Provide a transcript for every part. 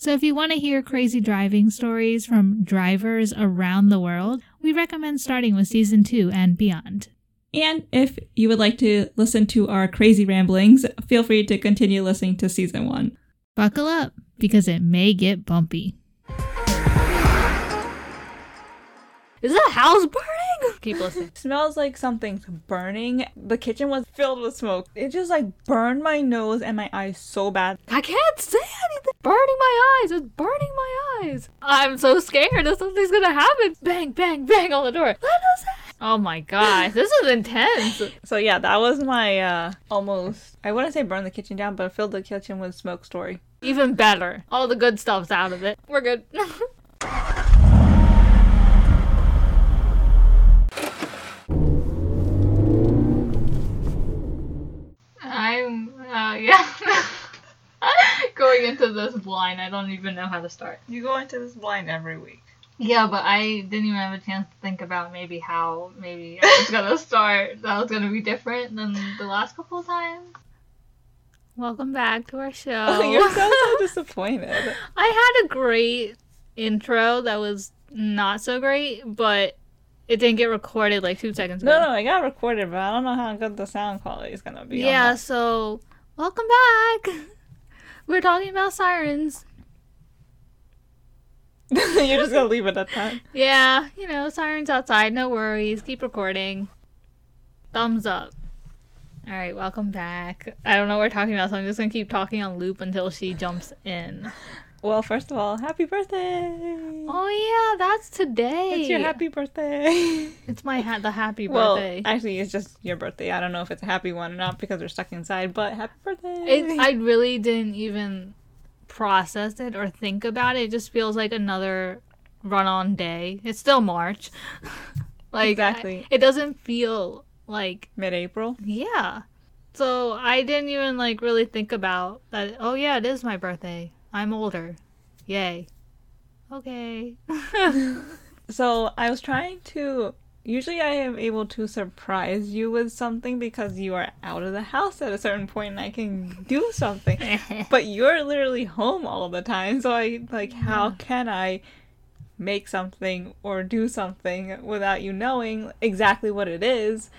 So if you want to hear crazy driving stories from drivers around the world, we recommend starting with season two and beyond. And if you would like to listen to our crazy ramblings, feel free to continue listening to season one. Buckle up, because it may get bumpy. Is the house burning? Keep listening. smells like something's burning. The kitchen was filled with smoke. It just like burned my nose and my eyes so bad. I can't say anything. Burning my eyes. It's burning my eyes. I'm so scared that something's gonna happen. Bang, bang, bang on the door. Let us in. Oh my gosh, this is intense. So yeah, that was my uh almost I wouldn't say burn the kitchen down, but filled the kitchen with smoke story. Even better. All the good stuff's out of it. We're good. I'm, uh, yeah. Going into this blind, I don't even know how to start. You go into this blind every week. Yeah, but I didn't even have a chance to think about maybe how maybe I was gonna start. That was gonna be different than the last couple of times. Welcome back to our show. You're so, so disappointed. I had a great intro that was not so great, but it didn't get recorded like two seconds ago. No, no, I got recorded, but I don't know how good the sound quality is gonna be. Yeah, so welcome back. We're talking about sirens. You're just gonna leave it at that. Yeah, you know, sirens outside, no worries. Keep recording. Thumbs up. All right, welcome back. I don't know what we're talking about, so I'm just gonna keep talking on loop until she jumps in. Well, first of all, happy birthday! Oh yeah, that's today. It's your happy birthday. It's my ha- the happy well, birthday. actually, it's just your birthday. I don't know if it's a happy one or not because we're stuck inside. But happy birthday! it, I really didn't even process it or think about it. It just feels like another run-on day. It's still March. like Exactly. I- it doesn't feel like Mid-April. yeah. So I didn't even like really think about that. Oh yeah, it is my birthday. I'm older. Yay. Okay. So I was trying to. Usually, I am able to surprise you with something because you are out of the house at a certain point, and I can do something. but you're literally home all the time, so I like. How can I make something or do something without you knowing exactly what it is?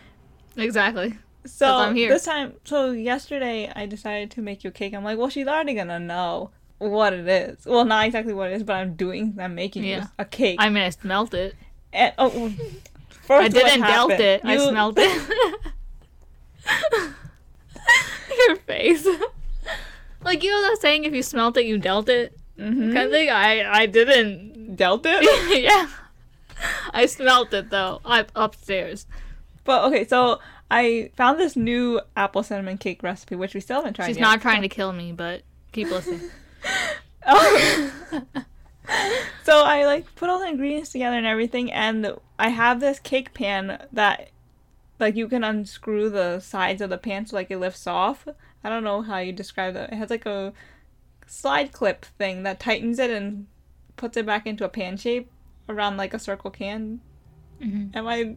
exactly. So I'm here. this time, so yesterday, I decided to make you a cake. I'm like, well, she's already gonna know what it is. Well, not exactly what it is, but I'm doing. I'm making Yeah. a cake. I mean, I smelt it. And, oh, first I didn't happened? it. I You- smelled it. Your face. like you know that saying, if you smelt it, you dealt it. Mhm. Kind of thing. I I didn't. Dealt it. yeah. I smelt it though. Up upstairs. but okay, so I found this new apple cinnamon cake recipe, which we still haven't tried She's yet. not trying to kill me, but keep listening. So I like put all the ingredients together and everything, and I have this cake pan that, like, you can unscrew the sides of the pan so like it lifts off. I don't know how you describe that. It has like a slide clip thing that tightens it and puts it back into a pan shape around like a circle can. Mhm. Am I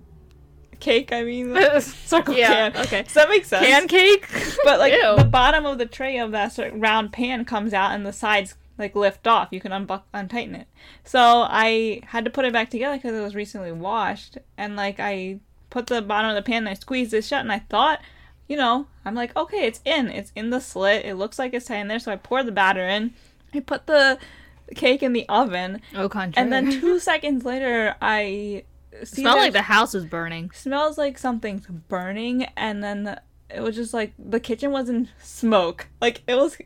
cake? I mean circle Yeah, can. okay. Does that make sense? Can cake? But like Ew. the bottom of the tray of that sort of round pan comes out and the sides like lift off. You can unbuck untighten it. So I had to put it back together because it was recently washed. And like I put the bottom of the pan and I squeezed it shut and I thought, you know, I'm like, okay, it's in. It's in the slit. It looks like it's tight in there. So I pour the batter in. I put the cake in the oven. Oh, contrary. And then two seconds later, I see smelled like the house was burning. smells like something's burning and then it was just like the kitchen was in smoke like it was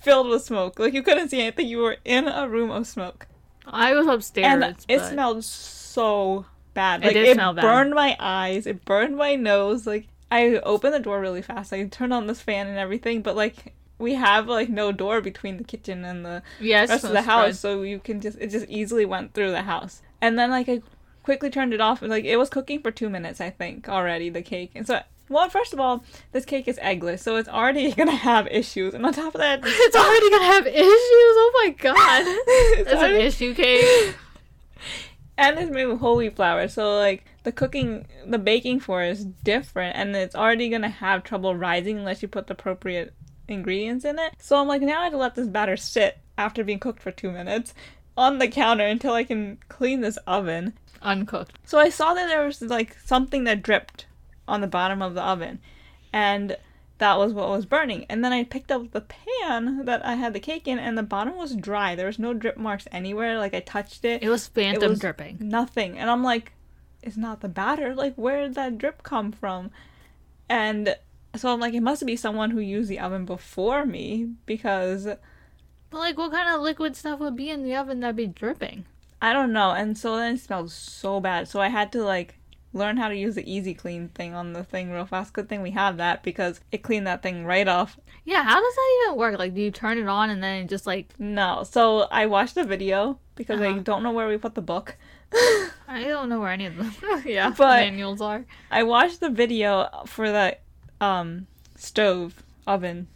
filled with smoke like you couldn't see anything you were in a room of smoke I was upstairs. and it smelled so bad It like did it smell bad. burned my eyes it burned my nose like i opened the door really fast i turned on this fan and everything but like we have like no door between the kitchen and the Yeah, rest of the house, spread. so you can just it just easily went through the house. And then like I quickly turned it off, like it was cooking for two minutes, I think already the cake. And so, well, first of all, this cake is eggless, so it's already gonna have issues. And on top of that, It's already gonna have issues. Oh my god, it's it's an issue cake. and it's made with whole wheat flour, so like the cooking, the baking for it is different, and it's already gonna have trouble rising unless you put the appropriate ingredients in it. So I'm like, now I have to let this batter sit after being cooked for two minutes on the counter until I can clean this oven. Uncooked. So I saw that there was like something that dripped on the bottom of the oven, and that was what was burning. And then I picked up the pan that I had the cake in, and the bottom was dry. There was no drip marks anywhere. Like I touched it, It was phantom was- dripping. nothing. And I'm like, it's not the batter. Like where did that drip come from? And so I'm like, it must be someone who used the oven before me because But like, what kind of liquid stuff would be in the oven that'd be dripping? I don't know. And so then it smelled so bad. So I had to like learn how to use the easy clean thing on the thing real fast. Good thing we have that because it cleaned that thing right off. Yeah, how does that even work? Like, do you turn it on and then it just like No. So I watched the video because I Uh-huh. don't know where we put the book. I don't know where any of the yeah But- manuals are. I watched the video for the um stove oven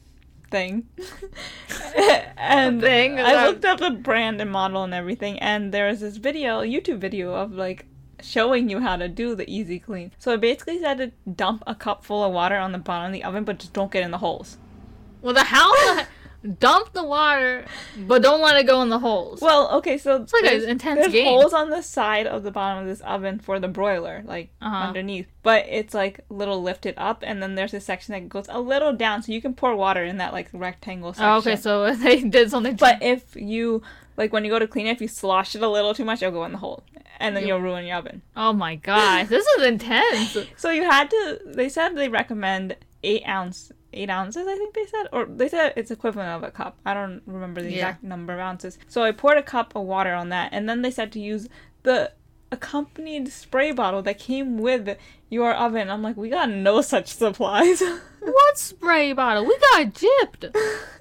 thing. and Thing? I looked up the brand and model and everything and there was this video, YouTube video of like showing you how to do the easy clean. So it basically said to dump a cup full of water on the bottom of the oven but just don't get in the holes. Well, the how the dump the water, but don't let it go in the holes. Well, okay, so It's like an there's, intense there's game. holes on the side of the bottom of this oven for the broiler, like Uh-huh. underneath. But it's like little lifted up, and then there's a section that goes a little down, so you can pour water in that like rectangle section. Oh, okay, so they did something. but if you like when you go to clean it, if you slosh it a little too much, it'll go in the hole, and then You- you'll ruin your oven. oh my gosh, this is intense. So you had to. They said they recommend eight ounce, eight ounces. I think they said, or they said it's equivalent of a cup. I don't remember the Yeah. exact number of ounces. So I poured a cup of water on that, and then they said to use the accompanied spray bottle that came with your oven. I'm like, we got no such supplies. What spray bottle? We got gypped.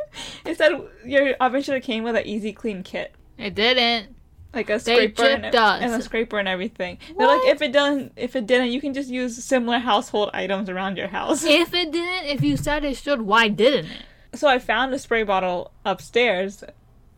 it said your oven should have came with an easy clean kit. It didn't. Like a scraper and, gypped and a scraper and everything. They're like, if it doesn't, if it didn't, you can just use similar household items around your house. If it didn't, if you said it should, why didn't it? so I found a spray bottle upstairs,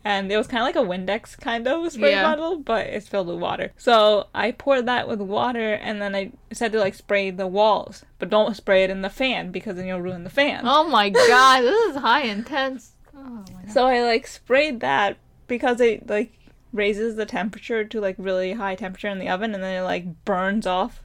and it was kind of like a Windex kind of spray Yeah. bottle, but it's filled with water. So I poured that with water, and then I said to like spray the walls, but don't spray it in the fan because then you'll ruin the fan. Oh my god, this is high intense. Oh my god. So I like sprayed that because it like raises the temperature to like really high temperature in the oven, and then it like burns off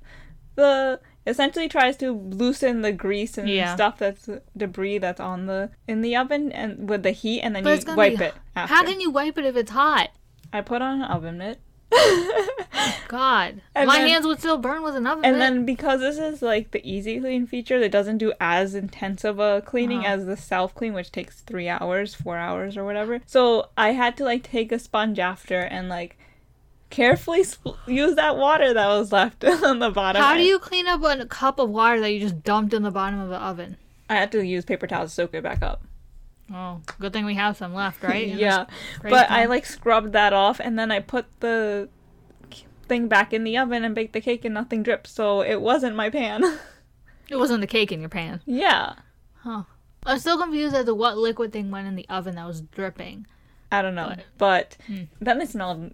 the. Essentially, tries to loosen the grease and Yeah. stuff that's debris that's on the in the oven and with the heat, and then But you wipe be- it. After. How can you wipe it if it's hot? I put on an oven mitt. God, And my then- hands would still burn with an oven and then because this is like the easy clean feature that doesn't do as intense of a cleaning Uh-huh. as the self clean, which takes three hours, four hours, or whatever. So I had to like take a sponge after and like carefully sp- use that water that was left on the bottom. How do you clean up a cup of water that you just dumped in the bottom of the oven? I had to use paper towels to soak it back up. Oh, good thing we have some left, right? Yeah, but I like scrubbed that off and then I put the thing back in the oven and baked the cake and nothing dripped, so it wasn't my pan. It wasn't the cake in your pan. yeah. Huh. I'm still confused as to what liquid thing went in the oven that was dripping. I don't know, But- but Hmm. then it smelled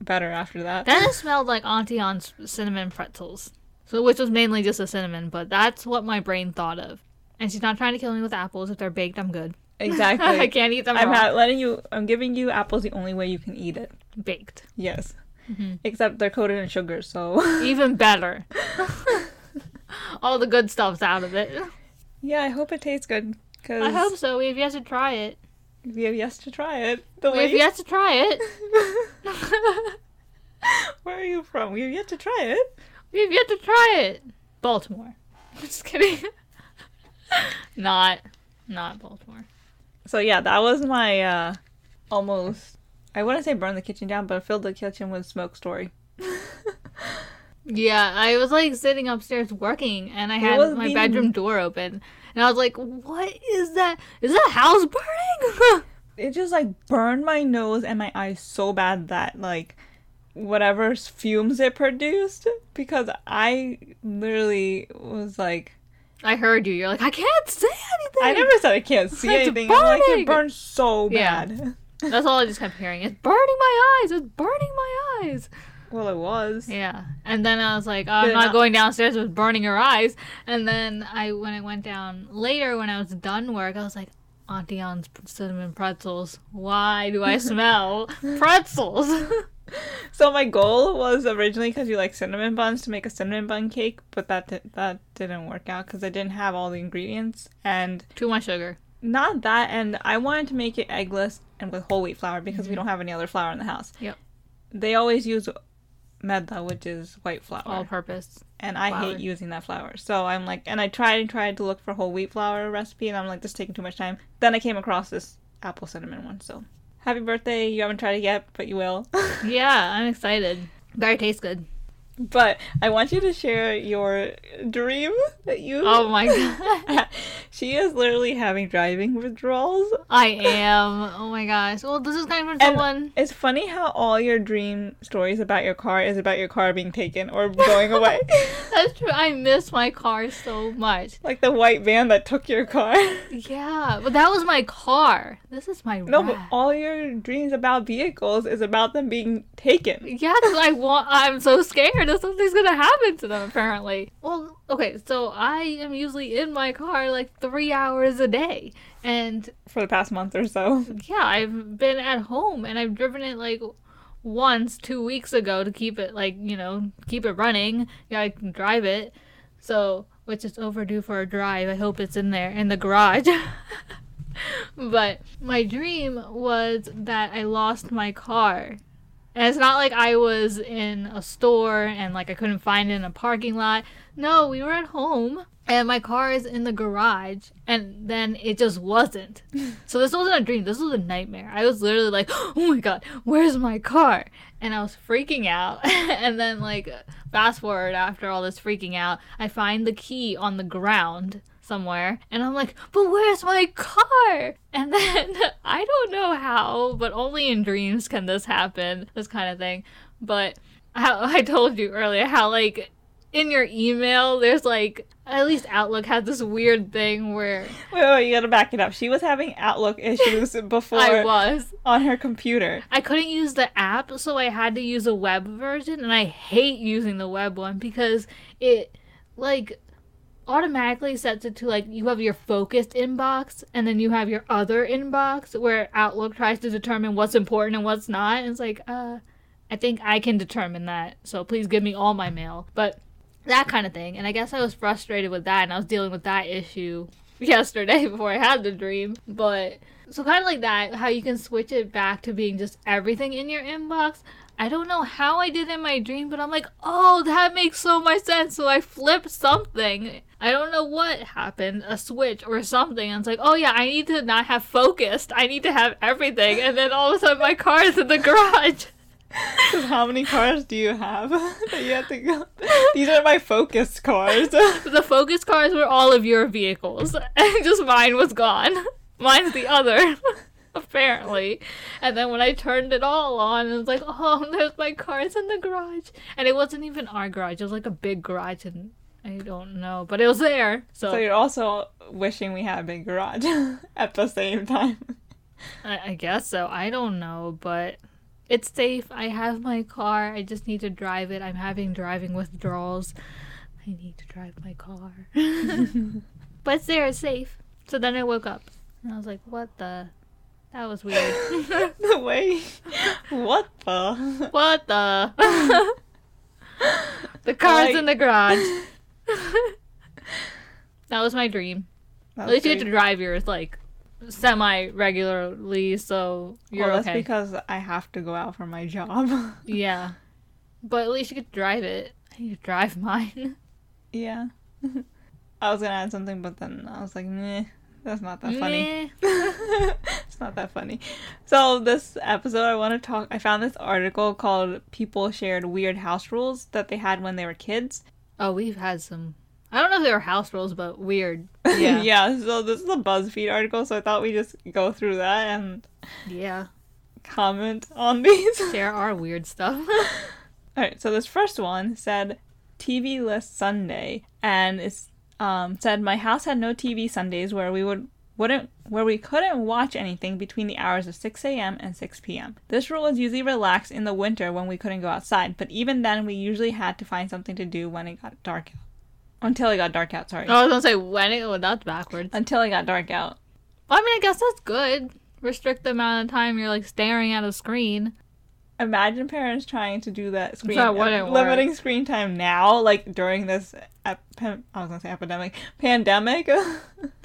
better after that. Then it smelled like Auntie Anne's cinnamon pretzels. So which was mainly just a cinnamon, but that's what my brain thought of. And she's not trying to kill me with apples. If they're baked, I'm good. Exactly. I can't eat them I'm letting you. I'm giving you apples the only way you can eat it. baked. Yes. Mm-hmm. Except they're coated in sugar, so Even better. All the good stuff's out of it. yeah. I hope it tastes good. Cause I hope so. We've yet to try it. we have yet to try it. The We've way yet to try it. Where are you from? We have yet to try it. We've yet to try it. Baltimore. Just kidding. not, not Baltimore. So yeah, that was my uh almost. I wouldn't say burn the kitchen down, but filled the kitchen with smoke story. Yeah, I was like sitting upstairs working, and I had my being- bedroom door open, And I was like, what is that? Is that house burning? It just like burned my nose and my eyes so bad that like whatever fumes it produced because I literally was like I heard you. You're like, I can't say anything. I never said I can't see It's anything. I'm like it burns so bad. Yeah. That's all I just kept hearing. It's burning my eyes. It's burning my eyes. Well, it was. Yeah. And then I was like, oh, I'm not not- going downstairs with burning your eyes. And then I, when I went down later, when I was done work, I was like, Auntie Anne's cinnamon pretzels. Why do I smell pretzels? So my goal was originally because you like cinnamon buns to make a cinnamon bun cake, but that di- that didn't work out because I didn't have all the ingredients and Too much sugar. not that. And I wanted to make it eggless and with whole wheat flour because we mm-hmm. don't have any other flour in the house. Yep. They always use medla, which is white flour, All purpose. and I flour. hate using that flour. So I'm like, and I tried and tried to look for whole wheat flour recipe, and I'm like, this is taking too much time. Then I came across this apple cinnamon one. So happy birthday! You haven't tried it yet, but you will. Yeah, I'm excited. Better taste good. But I want you to share your dream that you. Oh my god. she is literally having driving withdrawals. I am. Oh my gosh. Well, this is from And someone. it's funny how all your dream stories about your car is about your car being taken or going away. That's true. I miss my car so much. like the white van that took your car. Yeah, but that was my car. This is my No, but all your dreams about vehicles is about them being taken. Yeah, 'cause I want. I'm so scared something's gonna happen to them. Apparently. Well, okay, so I am usually in my car like three hours a day, and For the past month or so. yeah, I've been at home and I've driven it like once two weeks ago to keep it like you know keep it running. Yeah, I can drive it. So which is overdue for a drive. I hope it's in there in the garage. but my dream was that I lost my car. And it's not like I was in a store and like I couldn't find it in a parking lot. No, we were at home and my car is in the garage and then it just wasn't. So this wasn't a dream, this was a nightmare. I was literally like, "Oh my god, where's my car?" And I was freaking out. and then like fast forward after all this freaking out, I find the key on the ground somewhere and I'm like, but where's my car? And then I don't know how, but only in dreams can this happen, this kind of thing. But how I told you earlier how like in your email there's like at least Outlook has this weird thing where Wait, wait, you gotta back it up. She was having Outlook issues before I was on her computer. I couldn't use the app, so I had to use a web version, and I hate using the web one because it like automatically sets it to like you have your focused inbox and then you have your other inbox where Outlook tries to determine what's important and what's not. And it's like, uh, I think I can determine that, so please give me all my mail. But that kind of thing. And I guess I was frustrated with that, and I was dealing with that issue yesterday before I had the dream. But so kind of like that, how you can switch it back to being just everything in your inbox. I don't know how I did in my dream, but I'm like, oh, that makes so much sense. So I flipped something. I don't know what happened, a switch or something. And it's like, oh yeah, I need to not have focused. I need to have everything. And then all of a sudden, my car is in the garage. 'Cause how many cars do you have that you have to go? These are my focused cars. The focus cars were all of your vehicles, and just mine was gone. Mine's the other, apparently. And then when I turned it all on, it was like, oh, there's my car. It's in the garage, and it wasn't even our garage. It was like a big garage, and I don't know, but it was there. So, so you're also wishing we had a big garage at the same time. I, I guess so. I don't know, but. It's safe. I have my car. I just need to drive it. I'm having driving withdrawals. I need to drive my car. but it's there. It's safe. So then I woke up and I was like, what the? That was weird. the way. What the? what the? the car's like- in the garage. that was my dream. At least you get to drive yours like semi regularly, so you're well, that's okay. because I have to go out for my job. Yeah. But at least you get to drive it. I need to drive mine. yeah. I was gonna add something, but then I was like, meh, that's not that funny. It's not that funny. So this episode, I want to talk. I found this article called "People Shared Weird House Rules That They Had When They Were Kids." Oh, we've had some. I don't know if they were house rules, but weird Yeah. yeah. So this is a BuzzFeed article, so I thought we just go through that and Yeah. comment on these. There are weird stuff. All right, so this first one said TV list Sunday, and it's um, said my house had no TV Sundays where we would wouldn't where we couldn't watch anything between the hours of 6 a.m. and 6 p.m. This rule was usually relaxed in the winter when we couldn't go outside, but even then we usually had to find something to do when it got dark out. Until it got dark out, sorry. I was gonna say when it. Oh, that's backwards. Until it got dark out. Well, I mean, I guess that's good. Restrict the amount of time you're like staring at a screen. Imagine parents trying to do that screen That wouldn't limiting screen time now, like during this ep- I was gonna say epidemic pandemic.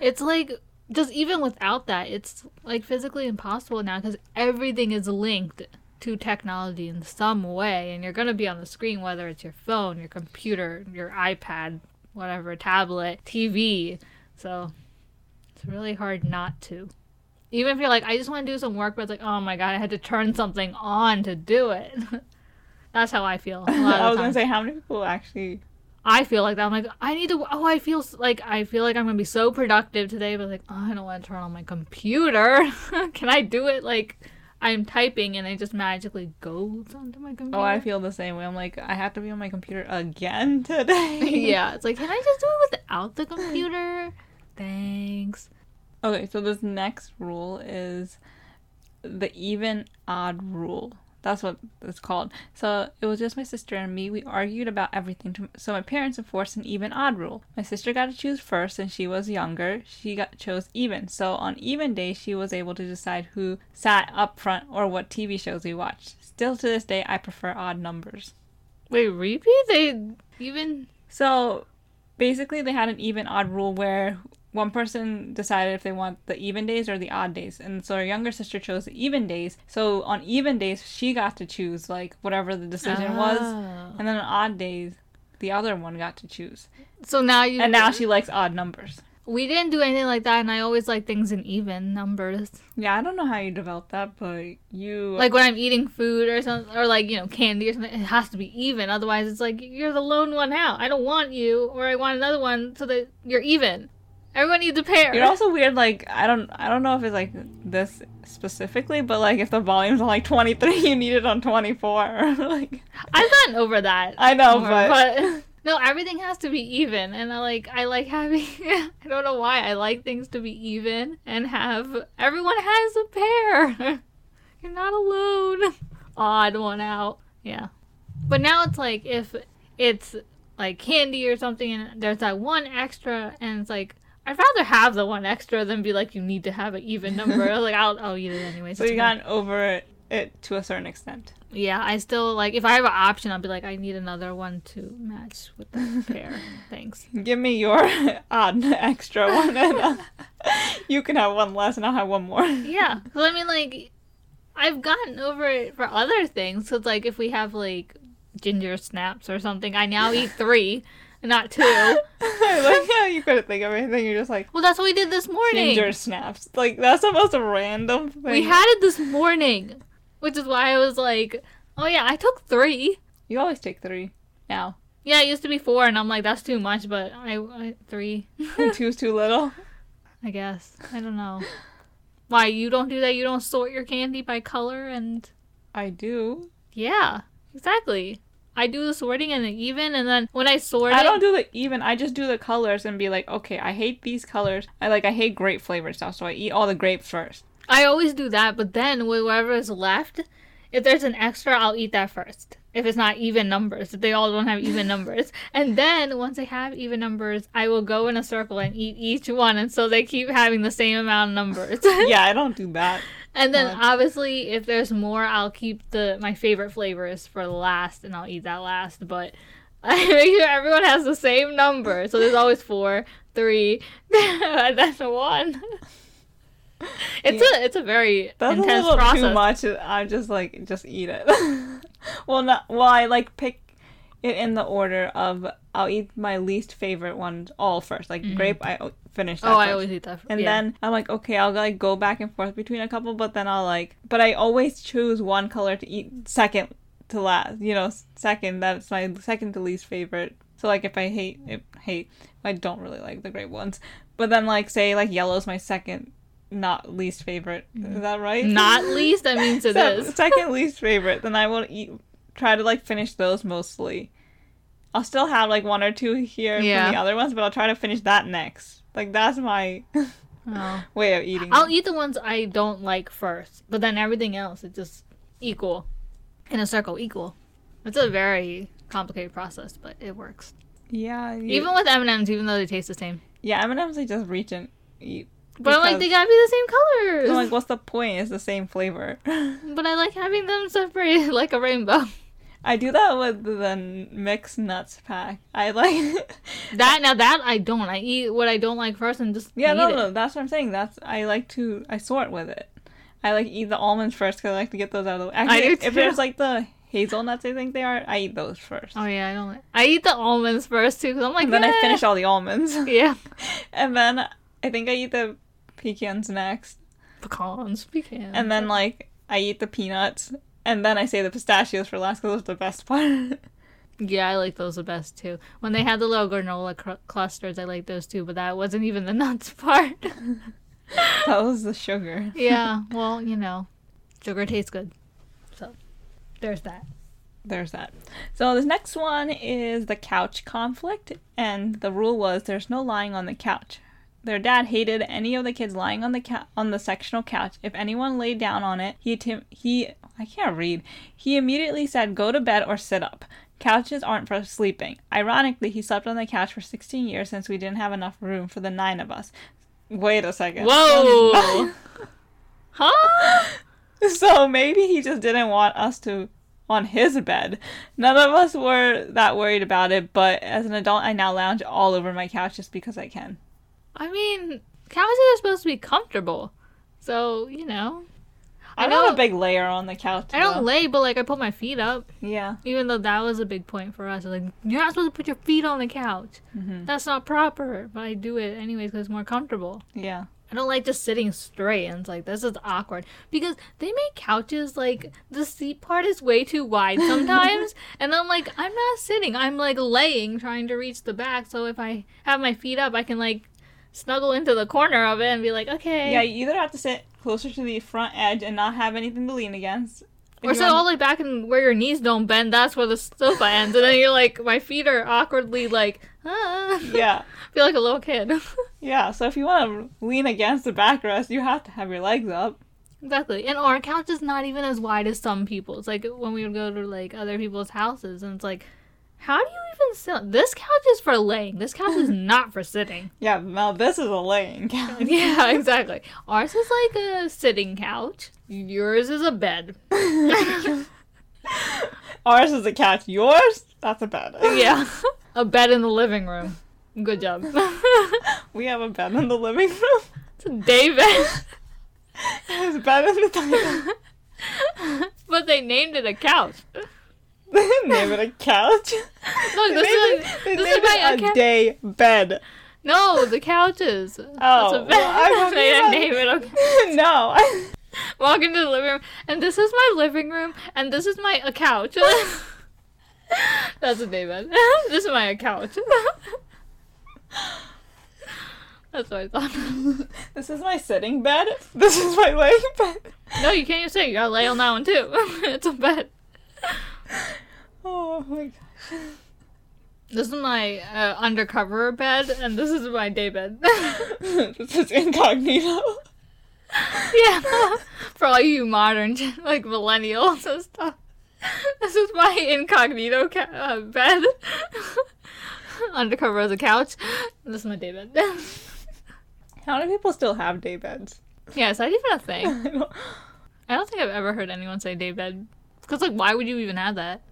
It's like just even without that, it's like physically impossible now because everything is linked to technology in some way, and you're gonna be on the screen whether it's your phone, your computer, your iPad, whatever, tablet, TV. So it's really hard not to. Even if you're like, I just want to do some work, but it's like, oh my god, I had to turn something on to do it. That's how I feel. A lot I was gonna say how many people actually I feel like that. I'm like, I need to. Oh, I feel like I feel like I'm gonna be so productive today, but like, oh, I don't want to turn on my computer. Can I do it like I'm typing and it just magically goes onto my computer? Oh, I feel the same way. I'm like, I have to be on my computer again today. yeah, it's like, can I just do it without the computer? Thanks. Okay, so this next rule is the even odd rule. That's what it's called. So it was just my sister and me. We argued about everything. To, so my parents enforced an even odd rule. My sister got to choose first, and she was younger. She got chose even. So on even days, she was able to decide who sat up front or what TV shows we watched. Still to this day, I prefer odd numbers. Wait, repeat? They even So basically, they had an even odd rule where one person decided if they want the even days or the odd days. And so her younger sister chose the even days. So on even days, she got to choose like whatever the decision was. Oh. And then on odd days, the other one got to choose. So now you And now she likes odd numbers. we didn't do anything like that, and I always like things in even numbers. Yeah, I don't know how you developed that, but you Like when I'm eating food or something, or like you know candy or something, it has to be even. Otherwise, it's like you're the lone one out. I don't want you, or I want another one, so that you're even. Everyone needs a pair. You're also weird. Like I don't, I don't know if it's like this specifically, but like if the volume's on like 23, you need it on 24. like I've gotten over that. I know, more, but no, everything has to be even, and I like I like having. I don't know why I like things to be even and have everyone has a pair. You're not alone. Odd one out. Yeah, but now it's like if it's like candy or something, and there's that one extra, and it's like. I'd rather have the one extra than be like you need to have an even number. like I'll I'll eat it anyways. so you gotten over it, it to a certain extent. Yeah, I still like if I have an option, I'll be like, I need another one to match with that pair. Thanks. Give me your odd extra one, and uh, you can have one less, and I'll have one more. Yeah, well, I mean, like, I've gotten over it for other things. Cause like if we have like ginger snaps or something, I now eat three, not two. I like yeah, you couldn't think of anything. You're just like Well, that's what we did this morning. ginger snaps. Like that's the most random thing. We had it this morning, which is why I was like, oh yeah, I took three. You always take three now. Yeah, it used to be four, and I'm like, that's too much, but I, I three. Two's too little. I guess. I don't know. Why you don't do that? You don't sort your candy by color and I do. yeah, exactly. I do the sorting and the even, and then when I sort I it, don't do the even. I just do the colors and be like, okay, I hate these colors. I like I hate grape flavored stuff, so I eat all the grapes first. I always do that. But then whatever is left, if there's an extra, I'll eat that first. If it's not even numbers, if they all don't have even numbers, and then once I have even numbers, I will go in a circle and eat each one, and so they keep having the same amount of numbers. yeah, I don't do that. And then obviously, if there's more, I'll keep the my favorite flavors for last, and I'll eat that last. But I make sure everyone has the same number, so there's always four, three, and then one. It's a it's a very That's a intense little process. too much. I'm just like just eat it. well, not well. I like pick it in the order of I'll eat my least favorite ones all first. Like grape, I finish that. Mm-hmm. Oh, I first. always eat that. And yeah. then I'm like, okay, I'll like go back and forth between a couple, but then I'll like, but I always choose one color to eat second to last. You know, second. That's my second to least favorite So like if I hate if hate I don't really like the grape ones. But then like say like yellow's my second not least favorite. Is that right? Not least, that means it Se- is. second least favorite. Then I will eat try to like finish those mostly. I'll still have like one or two here Yeah. from the other ones, but I'll try to finish that next. Like that's my Oh. way of eating. I'll eat the ones I don't like first, but then everything else is just equal in a circle, equal. It's a very complicated process, but it works. Yeah. You, Even with M and M's, even though they taste the same. yeah, M and M's I just reach and eat. But I'm like, they gotta be the same colors. I'm like, what's the point? It's the same flavor. but I like having them separated like a rainbow. I do that with the mixed nuts pack. I like. That now that I don't. I eat what I don't like first and just yeah, eat no, it. no, that's what I'm saying. That's I like to I sort with it. I like eat the almonds first because I like to get those out of the way. Actually, do if there's like the hazelnuts, I think they are. I eat those first. Oh yeah, I don't. Like, I eat the almonds first too because I'm like. and then I finish all the almonds, Yeah, and then I think I eat the pecans next, pecans, pecans. and then like I eat the peanuts, and then I say the pistachios for last because those are the best part. Yeah, I like those the best too. When they had the little granola cr- clusters, I like those too, but that wasn't even the nuts part. that was the sugar. yeah, well, you know, sugar tastes good. So, there's that. there's that. So this next one is the couch conflict, and the rule was there's no lying on the couch. Their dad hated any of the kids lying on the ca- on the sectional couch. If anyone laid down on it, he tim- he I can't read. He immediately said go to bed or sit up. Couches aren't for sleeping. Ironically, he slept on the couch for 16 years since we didn't have enough room for the nine of us. Wait a second. Whoa! huh? So maybe he just didn't want us to on his bed. None of us were that worried about it, but as an adult, I now lounge all over my couch just because I can. I mean, couches are supposed to be comfortable. So, you know. I know not a big layer on the couch. I don't though. lay, but like I put my feet up. Yeah. Even though that was a big point for us. Like, you're not supposed to put your feet on the couch. Mhm. That's not proper. But I do it anyways because it's more comfortable. Yeah. I don't like just sitting straight and it's like this is awkward because they make couches like the seat part is way too wide sometimes and I'm like I'm not sitting I'm like laying trying to reach the back so if I have my feet up I can like snuggle into the corner of it and be like okay Yeah, you either have to sit closer to the front edge and not have anything to lean against. If or sit all the way back and where your knees don't bend that's where the sofa ends and then you're like my feet are awkwardly like ah. Yeah. feel like a little kid Yeah, so if you want to lean against the backrest, you have to have your legs up. Exactly. And our couch is not even as wide as some people's. Like when we would go to like other people's houses and it's like, how do you even? This couch is for laying. This couch is not for sitting. Yeah, now this is a laying couch. Yeah, exactly. Ours is like a sitting couch. Yours is a bed. Ours is a couch. Yours? That's a bed. Yeah. A bed in the living room. Good job. We have a bed in the living room. it's a day bed. There's a bed in the dining but they named it a couch. Name it a couch. They this is, it, this is my a account. day bed. No, the couches. That's Oh, a bed. well, they name it a no. I- walk into the living room and this is my living room and this is my a couch that's a david this is my couch that's what i thought This is my sitting bed. This is my laying bed. no you can't even say you gotta lay on that one too it's a bed Oh my gosh. this is my uh, undercover bed and this is my day bed this is incognito. yeah for all you modern like millennials and stuff this is my incognito ca- uh, bed undercover as a couch this is my day bed How many people still have day beds? Yeah, is that even a thing? I don't- I don't think I've ever heard anyone say daybed. Because, like, why would you even have that?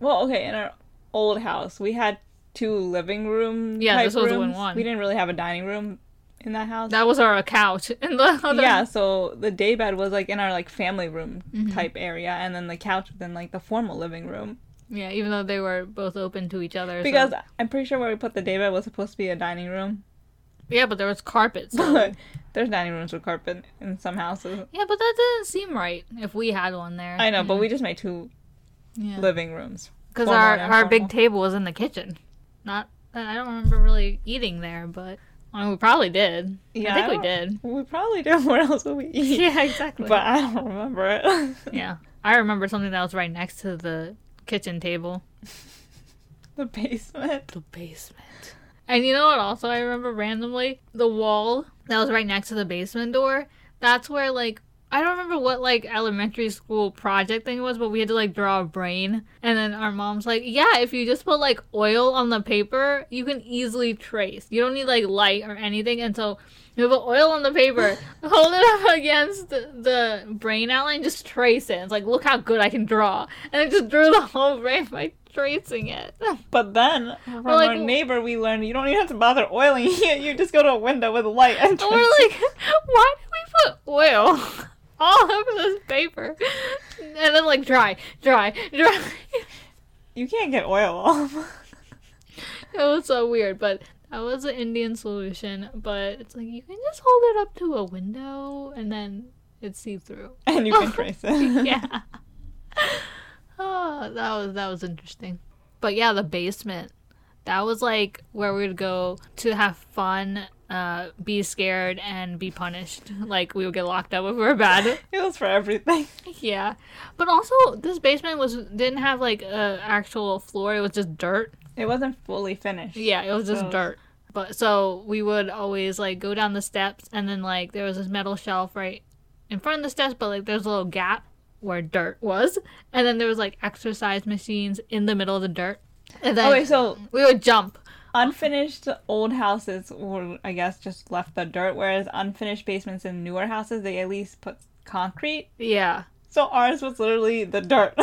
well, okay, in our old house, we had two living room. Yeah, type this was the rooms. one. We didn't really have a dining room in that house. That was our couch. In the other... yeah, so the day bed was like in our like family room Mm-hmm. type area, and then the couch was in like the formal living room. Yeah, even though they were both open to each other. so- Because I'm pretty sure where we put the day bed was supposed to be a dining room. Yeah, but there was carpet. So... There's dining rooms with carpet in some houses. yeah, but that doesn't seem right if we had one there. I know, but we just made two Yeah. living rooms. Because our, our big table was in the kitchen. Not I don't remember really eating there, but we probably did. Yeah, I think I we did. We probably did. Where else would we eat? Yeah, exactly. But I don't remember it. yeah, I remember something that was right next to the kitchen table. the basement. The basement. And you know what? Also, I remember randomly the wall that was right next to the basement door. That's where like I don't remember what like elementary school project thing it was, but we had to like draw a brain. And then our mom's like, "Yeah, if you just put like oil on the paper, you can easily trace. You don't need like light or anything." And so you put oil on the paper, hold it up against the, the brain outline, just trace it. It's like, look how good I can draw. And I just drew the whole brain by tracing it. But then from like, our neighbor, we learned you don't even have to bother oiling it. You just go to a window with light and And we're like, why did we put oil all over this paper? And then like dry, dry, dry. you can't get oil off. It was so weird, but that was an Indian solution. But it's like you can just hold it up to a window and then it's see through. and you can trace it. yeah. Oh, that was that was interesting. But yeah, the basement. That was like where we would go to have fun, uh, be scared, and be punished. Like we would get locked up if we were bad. It was for everything. Yeah, but also this basement was didn't have like a actual floor. It was just dirt. It wasn't fully finished. Yeah, it was just So- dirt. But so we would always like go down the steps, and then like there was this metal shelf right in front of the steps, but like there's a little gap where dirt was, and then there was like exercise machines in the middle of the dirt. And then Oh so we would jump. Unfinished old houses were, I guess, just left the dirt, whereas unfinished basements in newer houses, they at least put concrete. Yeah, So ours was literally the dirt.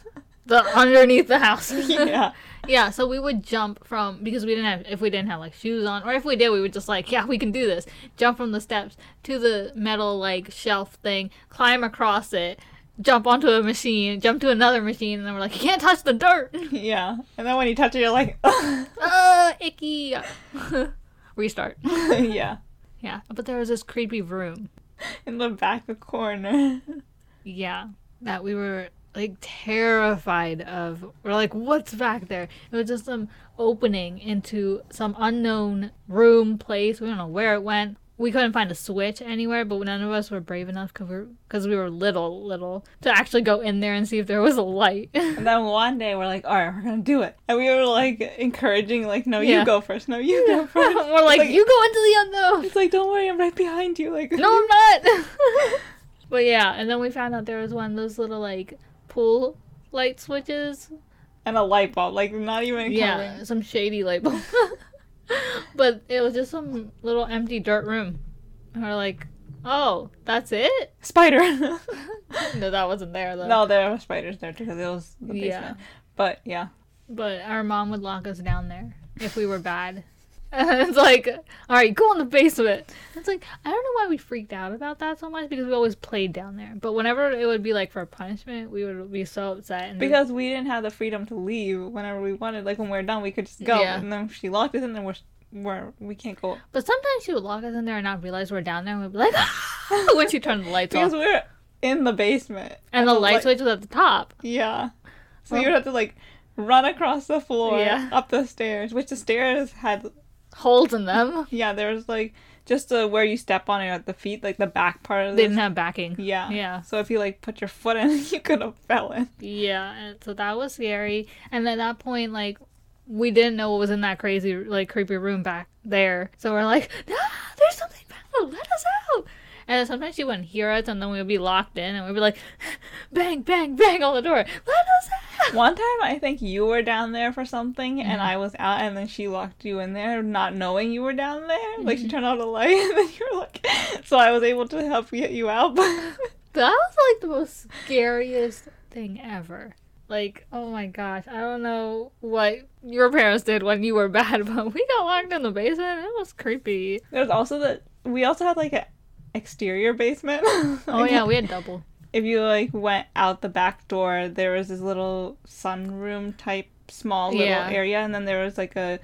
the underneath the house. yeah. Yeah, so we would jump from because we didn't have if we didn't have like shoes on or if we did we would just like yeah we can do this jump from the steps to the metal like shelf thing climb across it jump onto a machine jump to another machine and then we're like you can't touch the dirt. Yeah. And then when you touch it, you're like, uh icky. Restart. Yeah. yeah. But there was this creepy room. In the back of corner. yeah. That we were like terrified of. We're like what's back there? It was just some opening into some unknown room place. We don't know where it went we couldn't find a switch anywhere but none of us were brave enough because we we were little little to actually go in there and see if there was a light And then one day we're like, all right, we're gonna do it. And we were like encouraging, like, no, Yeah. you go first. No, you go first. we're like, Like- you go into the unknown It's like, don't worry, I'm right behind you. Like, no i'm not but yeah and then we found out there was one of those little like pool light switches and a light bulb, like not even Yeah, some shady light bulb. but it was just some little empty dirt room. And we're like, oh, that's it? Spider. No, that wasn't there though. no, there were spiders there too because it was the basement. Yeah. But yeah, But our mom would lock us down there if we were bad. And it's like, all right, go in the basement. It's like I don't know why we freaked out about that so much because we always played down there. But whenever it would be like for a punishment, we would be so upset. And because we didn't have the freedom to leave whenever we wanted. Like when we were done, we could just go. Yeah. And then she locked us in, and we're we're we can't go but sometimes she would lock us in there and not realize we're down there, and we'd be like, when she turned the lights because off, Because we're in the basement. and the light light- switch was at the top. Yeah. So Well- you would have to like run across the floor, Yeah. up the stairs, which the stairs had Holes in them. yeah, there was like just uh, where you step on it at the feet, like the back part of They the didn't have backing. yeah. Yeah. So if you like put your foot in, you could have fell in. Yeah, and so that was scary. And at that point, like, we didn't know what was in that crazy, like, creepy room back there. So we're like, ah, there's something bad. Let us out. And then sometimes she wouldn't hear us, and then we would be locked in, and we'd be like, bang, bang, bang on the door. Let us out. One time, I think you were down there for something, and Mhm. I was out, and then she locked you in there, not knowing you were down there. Like Mm-hmm. she turned out a light, and then you were like, so I was able to help get you out. That was like the most scariest thing ever. Like, oh my gosh, I don't know what your parents did when you were bad, but we got locked in the basement. It was creepy. There's also the we also had like a exterior basement. Oh yeah, we had double. if you like went out the back door, there was this little sunroom type small little Yeah. area, and then there was like a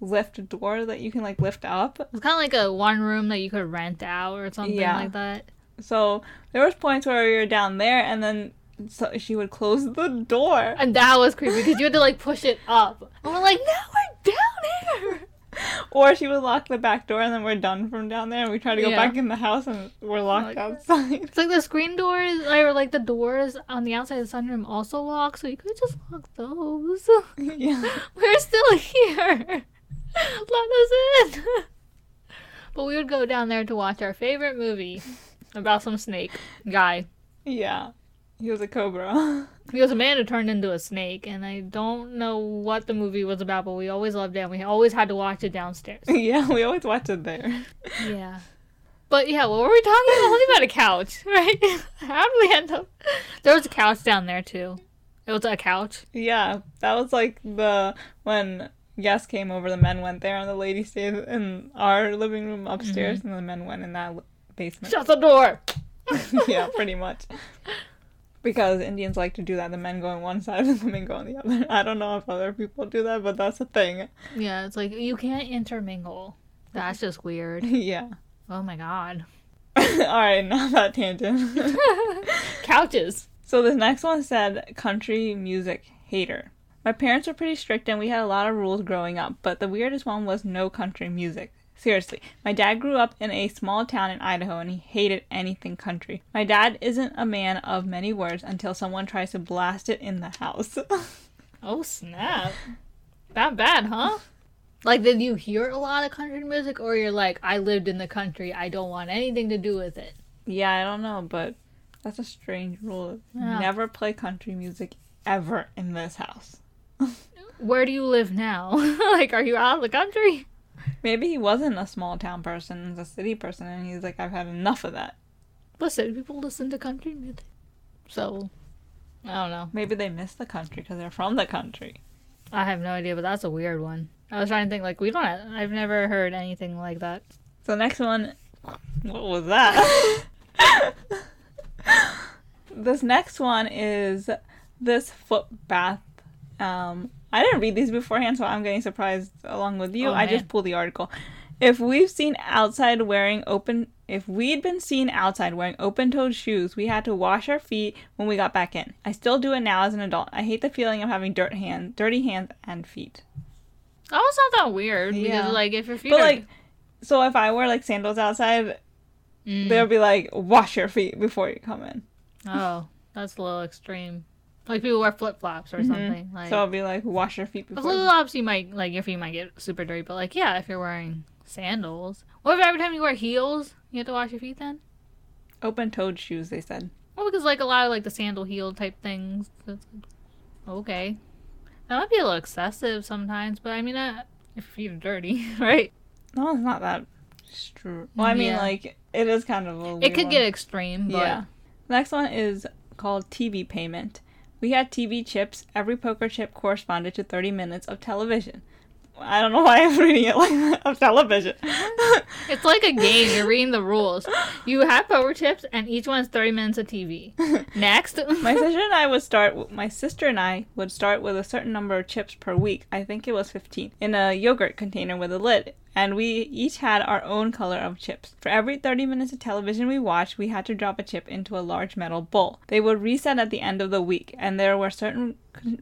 lift door that you can like lift up. It's kind of like a one room that you could rent out or something Yeah. like that. So there was points where we were down there, and then so she would close the door. And that was creepy because you had to like push it up. And we're like, now we're down Or she would lock the back door and then we're done from down there and we try to go Yeah. back in the house and we're locked Like- outside. It's like the screen doors, or like the doors on the outside of the sunroom also lock, so you could just lock those. yeah. We're still here. Let us in. But we would go down there to watch our favorite movie about some snake guy. Yeah. He was a cobra. He was a man who turned into a snake, and I don't know what the movie was about, but we always loved it, and we always had to watch it downstairs. yeah, we always watched it there. Yeah. But yeah, what were we talking about? Something about a couch, right? How did we end up? There was a couch down there too. It was a couch. Yeah, that was like the when guests came over, the men went there and the lady stayed in our living room upstairs mm-hmm. and the men went in that basement. Shut the door. yeah, pretty much. Because Indians like to do that. The men go on one side and the women go on the other. I don't know if other people do that, but that's a thing. Yeah, it's like you can't intermingle. That's just weird. yeah. Oh my god. Alright, not that tangent. Couches. so this next one said country music hater. My parents were pretty strict and we had a lot of rules growing up, but the weirdest one was no country music. Seriously, my dad grew up in a small town in Idaho and he hated anything country. My dad isn't a man of many words until someone tries to blast it in the house. Oh snap. That bad, huh? Like, did you hear a lot of country music, or you're like, I lived in the country, I don't want anything to do with it? yeah, I don't know, but that's a strange rule. Yeah. Never play country music ever in this house. Where do you live now? like, are you out of the country? Maybe he wasn't a small town person, he's a city person, and he's like, I've had enough of that. Listen, people listen to country music. So, I don't know. Maybe they miss the country because they're from the country. I have no idea, but that's a weird one. I was trying to think, like, we don't, I've never heard anything like that. So next one, what was that? this next one is this foot bath. Um, I didn't read these beforehand, so I'm getting surprised along with you. Oh, I man. just pulled the article. If we've seen outside wearing open, if we'd been seen outside wearing open-toed shoes, we had to wash our feet when we got back in. I still do it now as an adult. I hate the feeling of having dirt hands, dirty hands and feet. That was not that weird, Yeah. because, like, if your feet But are... like, so if I wear like sandals outside, Mm. they'll be like, wash your feet before you come in. Oh, that's a little extreme. Like, people wear flip-flops or something. Like, Mm-hmm. so it'll be like, wash your feet before. flip flops, you might like your feet might get super dirty, but like yeah, if you're wearing sandals, what if every time you wear heels, you have to wash your feet then? Open-toed shoes, they said. Well, because like a lot of like the sandal heel type things. Okay, that might be a little excessive sometimes, but I mean, uh, if your feet are dirty, right? No, it's not that true. Well, I mean, Yeah. like, it is kind of a It could one. get extreme, but Yeah. Next one is called TV payment. We had TV chips. Every poker chip corresponded to 30 minutes of television. I don't know why I'm reading it like that, of television. it's like a game. You're reading the rules. You have poker chips, and each one's thirty minutes of TV. Next, my sister and I would start. My sister and I would start with a certain number of chips per week. I think it was fifteen in a yogurt container with a lid, and we each had our own color of chips. For every thirty minutes of television we watched, we had to drop a chip into a large metal bowl. They would reset at the end of the week, and there were certain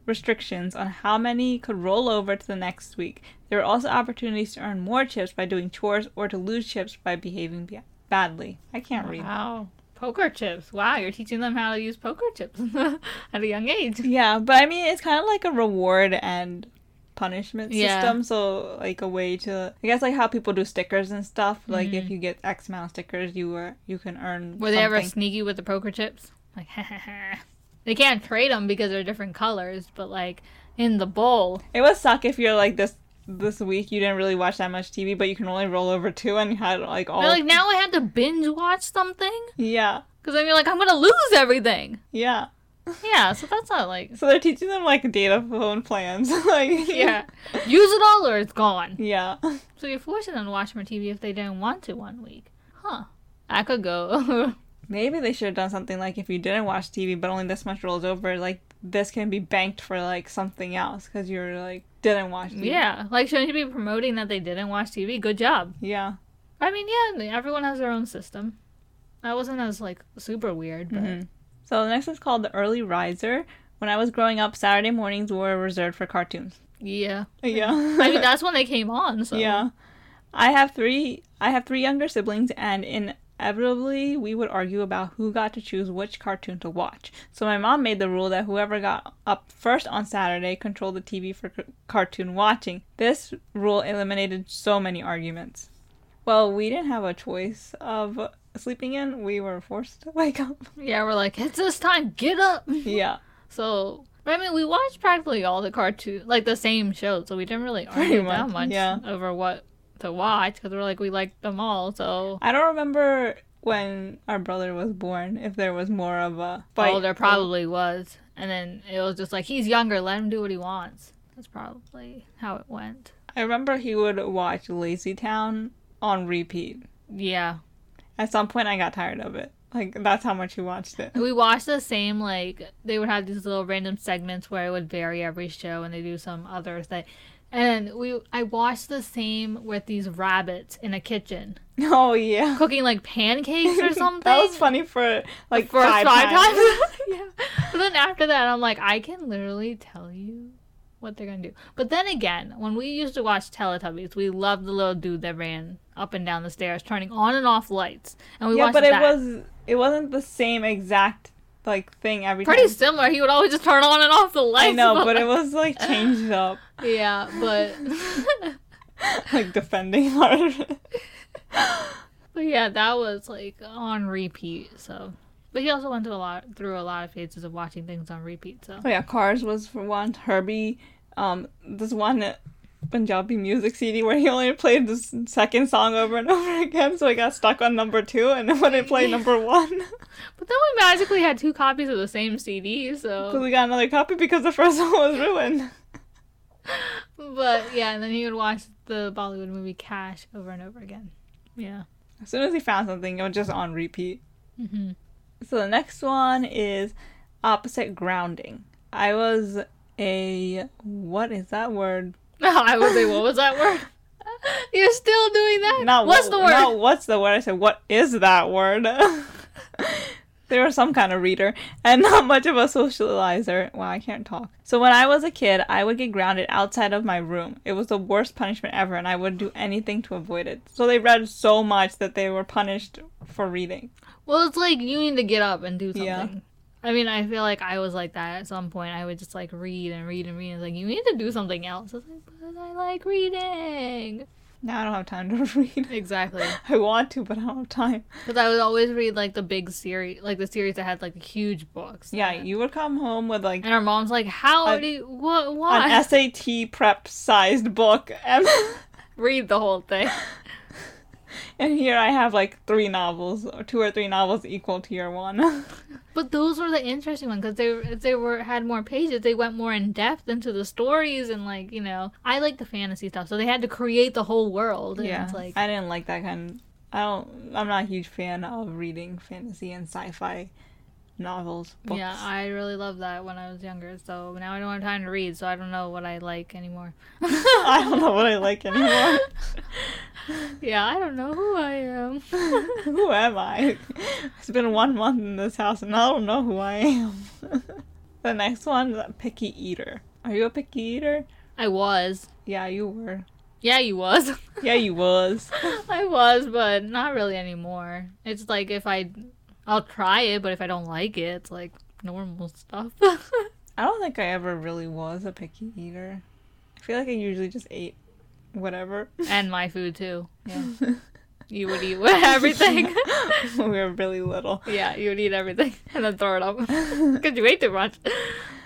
restrictions on how many could roll over to the next week. There were also opportunities to earn more chips by doing chores or to lose chips by behaving ba- badly. I can't read. wow, poker chips. Wow, you're teaching them how to use poker chips at a young age. Yeah, but I mean, it's kind of like a reward and punishment Yeah. system. So, like a way to, I guess, like how people do stickers and stuff. Like Mm-hmm. if you get X amount of stickers, you were you can earn. Were they ever sneaky with the poker chips? Like, they can't trade them because they're different colors, but like in the bowl, It would suck if you're like this this week you didn't really watch that much TV, but you can only roll over two and you had like all. they're like now I had to binge watch something yeah, because then you're like I'm gonna lose everything. yeah. Yeah, so that's not like So they're teaching them like data phone plans. like yeah, use it all or it's gone. yeah. So you're forcing them to watch more TV if they didn't want to one week, huh? I could go. Maybe they should have done something like if you didn't watch TV, but only this much rolls over, like this can be banked for like something else because you're like didn't watch TV. yeah, like shouldn't you be promoting that they didn't watch TV? Good job. Yeah. I mean, yeah, everyone has their own system. That wasn't as like super weird, but Mhm. So the next one's called the Early Riser. When I was growing up, Saturday mornings were reserved for cartoons. yeah. Yeah. I mean, that's when they came on. So yeah. I have three. I have three younger siblings, and inevitably we would argue about who got to choose which cartoon to watch. So my mom made the rule that whoever got up first on Saturday controlled the TV for c- cartoon watching. This rule eliminated so many arguments. Well, we didn't have a choice of sleeping in. We were forced to wake up. Yeah, we're like, it's this time, get up. yeah. So, I mean, we watched practically all the cartoon, like the same shows, so we didn't really argue that much, much yeah. over what to watch because we're like, we liked them all. So, I don't remember when our brother was born if there was more of a fight. oh, there probably was. And then it was just like, he's younger, let him do what he wants. That's probably how it went. I remember he would watch Lazy Town on repeat. Yeah. At some point, I got tired of it. Like that's how much he watched it. We watched the same, like, they would have these little random segments where it would vary every show and they do some other thing. And we, I watched the same with these rabbits in a kitchen Oh yeah, cooking like pancakes or something. that was funny for like first five, five times. times. yeah. But then after that, I'm like, I can literally tell you what they're gonna do. But then again, when we used to watch Teletubbies, we loved the little dude that ran up and down the stairs, turning on and off lights, and we watched, yeah, but it was it wasn't the same exact like thing every pretty time. Pretty similar. He would always just turn on and off the lights. I know, but it was like changed up, yeah, but like defending part but yeah, that was like on repeat. So, but he also went through a lot through a lot of phases of watching things on repeat. So Oh yeah, Cars was for one. Herbie, um, this one Punjabi music CD where he only played the second song over and over again, so he got stuck on number two, and then when they played number one, But then we magically had two copies of the same CD, so so we got another copy because the first one was ruined. but yeah, and then he would watch the Bollywood movie Cash over and over again. Yeah. As soon as he found something, it was just on repeat. hmm So the next one is opposite grounding. I was a what is that word? I was a what was that word? You're still doing that? Not What's what, the word? Not what's the word? I said what is that word? they were some kind of reader and not much of a socializer. Wow, I can't talk. So when I was a kid, I would get grounded outside of my room. It was the worst punishment ever, and I would do anything to avoid it. So they read so much that they were punished for reading. Well, it's like you need to get up and do something. Yeah. I mean, I feel like I was like that at some point. I would just like read and read and read. It's like you need to do something else. I was like, but I like reading. Now I don't have time to read. Exactly. I want to, but I don't have time. Because I would always read like the big series, like the series that had like huge books. Yeah, you would come home with like And our mom's like, "How A- do you, what why an SAT prep sized book, and read the whole thing?" and here I have like three novels, or two or three novels equal to your one. But those were the interesting ones because they they were had more pages. They went more in depth into the stories and like you know I like the fantasy stuff, so they had to create the whole world. And yeah, it's like I didn't like that kind. I don't. I'm not a huge fan of reading fantasy and sci-fi novels. Books. yeah, I really loved that when I was younger. So now I don't have time to read, so I don't know what I like anymore. I don't know what I like anymore. yeah, I don't know who I am. who am I? It's been one month in this house, and I don't know who I am. the next one is a picky eater. Are you a picky eater? I was. Yeah, you were. Yeah, you was. Yeah, you was. I was, but not really anymore. It's like if I, I'll try it, but if I don't like it, it's like normal stuff. I don't think I ever really was a picky eater. I feel like I usually just ate whatever. and my food too. Yeah, you would eat everything. when we were really little. yeah, you would eat everything and then throw it up because you ate too much.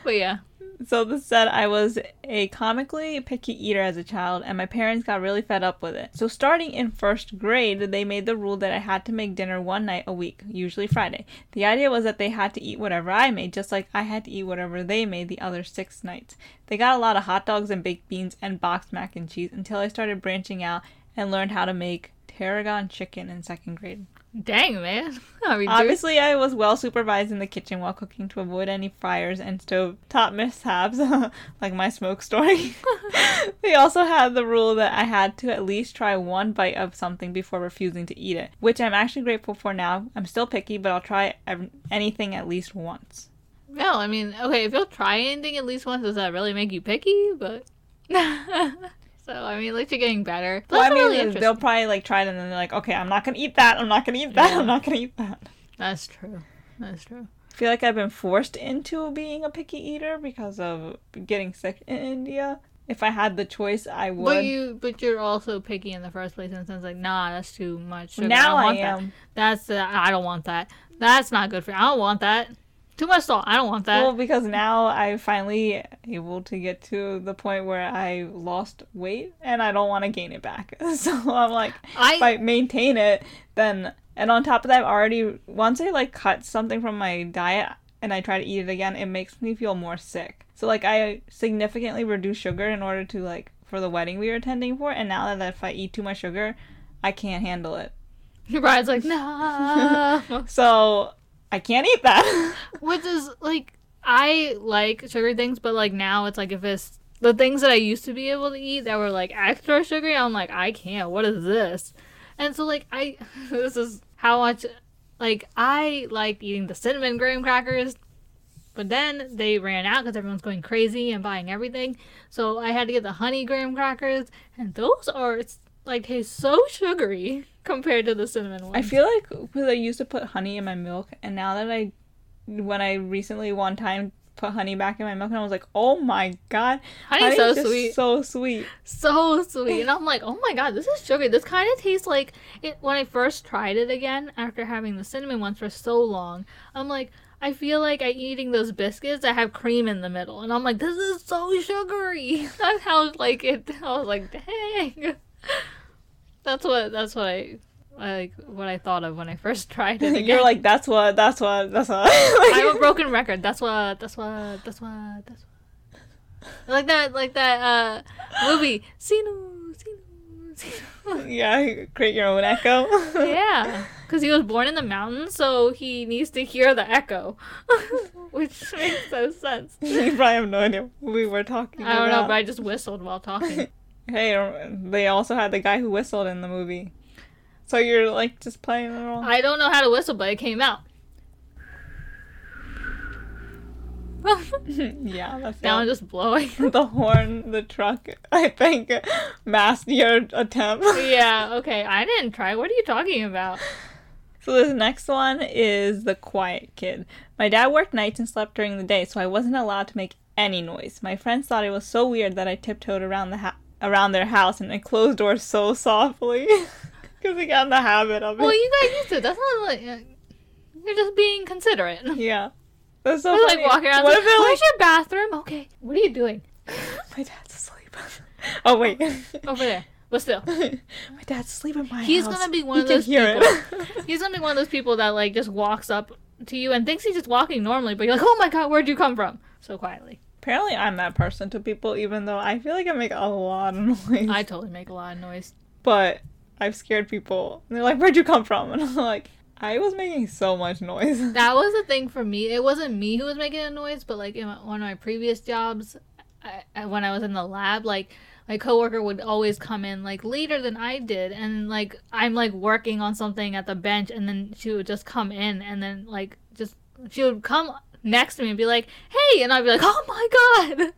But yeah, So this said I was a comically picky eater as a child and my parents got really fed up with it. So starting in first grade, they made the rule that I had to make dinner one night a week, usually Friday. The idea was that they had to eat whatever I made, just like I had to eat whatever they made the other six nights. They got a lot of hot dogs and baked beans and boxed mac and cheese until I started branching out and learned how to make tarragon chicken in second grade. Dang man. I mean, dude, Obviously, I was well supervised in the kitchen while cooking to avoid any fires and stove top mishaps, like my smoke story. they also had the rule that I had to at least try one bite of something before refusing to eat it, which I'm actually grateful for now. I'm still picky, but I'll try anything at least once. no, I mean, okay, if you'll try anything at least once, does that really make you picky? But So I mean, at least you're getting better. But Well, I mean, really they'll probably like try it and then they're like, okay, I'm not gonna eat that. I'm not gonna eat that. Yeah. I'm not gonna eat that. That's true. That's true. I feel like I've been forced into being a picky eater because of getting sick in India. If I had the choice, I would. But you, but you're also picky in the first place in the sense like, nah, that's too much. Sugar. now I, I, want that. am. That's uh, I don't want that. That's not good for you. I don't want that. Too much salt. I don't want that. Well, because now I'm finally able to get to the point where I lost weight and I don't want to gain it back. So I'm like, I if I maintain it, then and on top of that, I've already once I like cut something from my diet and I try to eat it again, it makes me feel more sick. So like I significantly reduce sugar in order to like for the wedding we were attending for, and now that if I eat too much sugar, I can't handle it. your bride's like, no. So I can't eat that. Which is like I like sugary things, but like now it's like if it's the things that I used to be able to eat that were like extra sugary, I'm like I can't. What is this? And so like I this is how much like I liked eating the cinnamon graham crackers, but then they ran out because everyone's going crazy and buying everything. So I had to get the honey graham crackers, and those are like taste so sugary compared to the cinnamon ones. I feel like because I used to put honey in my milk, and now that I, when I recently one time put honey back in my milk, and I was like, oh my god, Honey's so sweet. so sweet. so sweet and i'm like oh my god this is sugary. this kind of tastes like it when i first tried it again after having the cinnamon ones for so long i'm like i feel like i'm eating those biscuits that have cream in the middle and i'm like this is so sugary that's how like it i was like dang that's what that's what i I, like what I thought of when I first tried it. Again. You're like, that's what, that's what, that's what. I'm a broken record. That's what. That's what. That's what. That's what. Like that. Like that. Uh, movie. Sinu. Sinu. Sinu. yeah, create your own echo. Yeah, because he was born in the mountains, so he needs to hear the echo, which makes no sense. you probably have no idea what we were talking I don't know, but I just whistled while talking. Hey, um, they also had the guy who whistled in the movie. So you're like just playing it all. I don't know how to whistle, but it came out. yeah, that's now I'm just blowing. the horn, the truck. I think masked your attempt. yeah. Okay. I didn't try. What are you talking about? So this next one is the quiet kid. My dad worked nights and slept during the day, so I wasn't allowed to make any noise. My friends thought it was so weird that I tiptoed around the ha- around their house and they closed doors so softly because they got in the habit of it. Well, you got used to it. That's not like uh, you're just being considerate. yeah, that's so funny. like walking around. What Like, Where's like, your bathroom? Okay. What are you doing? my dad's asleep? oh wait, Over there. But still, my dad's asleep in my he's house. gonna be one He of can those hear people. it. He's gonna be one of those people that like just walks up to you and thinks he's just walking normally, but you're like, oh my god, where'd you come from? So quietly. Apparently, I'm that person to people, even though I feel like I make a lot of noise. I totally make a lot of noise. but I've scared people. And they're like, "Where'd you come from?" And I'm like, "I was making so much noise." That was the thing for me. It wasn't me who was making a noise, but like in my, one of my previous jobs, I, I, when I was in the lab, like my coworker would always come in like later than I did, and like I'm like working on something at the bench, and then she would just come in, and then like just she would come next to me and be like, "Hey," and I'd be like, "Oh my god!" and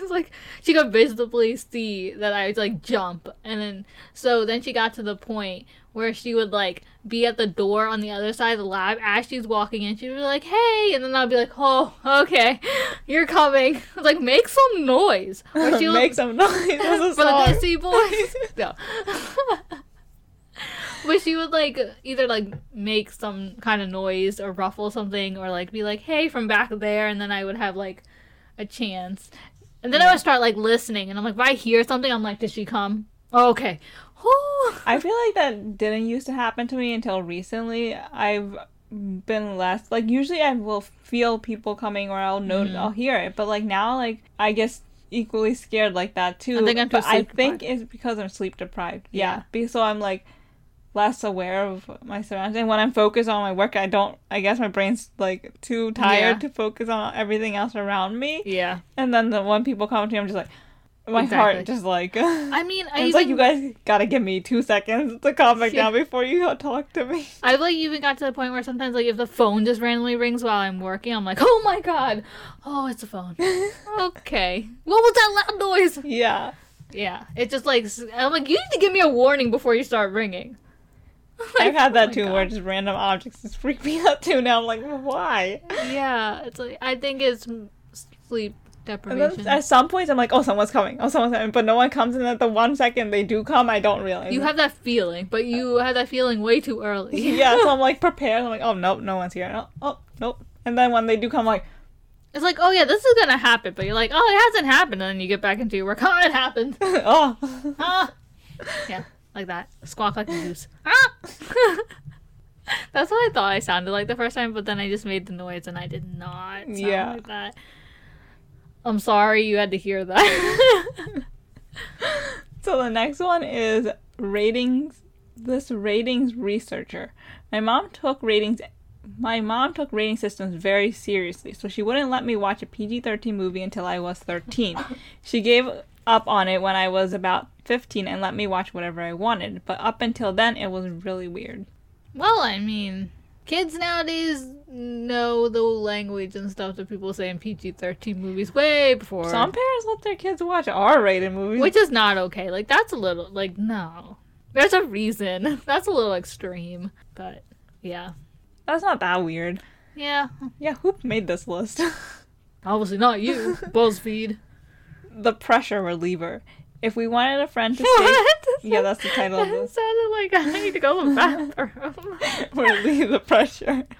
it's like she could visibly see that I would like jump, and then so then she got to the point where she would like be at the door on the other side of the lab as she's walking in. She would be like, "Hey," and then I'd be like, "Oh, okay, you're coming." I was like, "Make some noise," or she would Make some noise. For the. Dissy Boys. no. But she would like either like make some kind of noise or ruffle something or like be like, "Hey," from back there, and then I would have like a chance. And then I would start like listening, and I'm like, if I hear something, I'm like, "Did she come?" Oh, okay. I feel like that didn't used to happen to me until recently. I've been less like usually I will feel people coming or I'll know Mm-hmm. I'll hear it, but like now like I guess equally scared like that too. I think I'm too I think it's because I'm sleep deprived. Yeah, Yeah. because so I'm like less aware of my surroundings. And when I'm focused on my work, I don't. I guess my brain's like too tired Yeah. to focus on everything else around me. Yeah. And then the when people come to me, I'm just like, my Exactly. heart just like. I mean, I it's even like you guys gotta give me two seconds to calm back Yeah. down before you talk to me. I've like even got to the point where sometimes like if the phone just randomly rings while I'm working, I'm like, oh my god, oh it's a phone. okay, what was that loud noise? Yeah. Yeah, it's just like I'm like you need to give me a warning before you start ringing. I've had oh that my too, God. where just random objects just freak me out too. Now I'm like, why? Yeah, it's like I think it's sleep deprivation. at some points, I'm like, oh, someone's coming. Oh, someone's coming. But no one comes, and at the one second they do come, I don't realize. You it. have that feeling, but you have that feeling way too early. yeah, so I'm like prepared. I'm like, oh, nope, no one's here. Oh, oh, nope. And then when they do come, I'm like, It's like, oh yeah, this is gonna happen, but you're like, oh, it hasn't happened, and then you get back into your work. Oh, it happened. oh. Ah. Yeah, like that. Squawk like a goose. Ah. That's what I thought I sounded like the first time, but then I just made the noise and I did not sound Yeah. like that. I'm sorry you had to hear that. So the next one is ratings. This ratings researcher. My mom took ratings. My mom took rating systems very seriously, so she wouldn't let me watch a PG-13 movie until I was 13. She gave up on it when I was about 15 and let me watch whatever I wanted, but up until then it was really weird. well, I mean, kids nowadays know the language and stuff that people say in PG-13 movies way before. Some parents let their kids watch R-rated movies. which is not okay. Like that's a little like no. There's a reason. That's a little extreme, but yeah. That's not that weird. Yeah, Yeah, who made this list? obviously not you, BuzzFeed. The pressure reliever. If we wanted a friend to stay, yeah, that's the title of It this. sounded like I need to go to the bathroom. Relieve the pressure.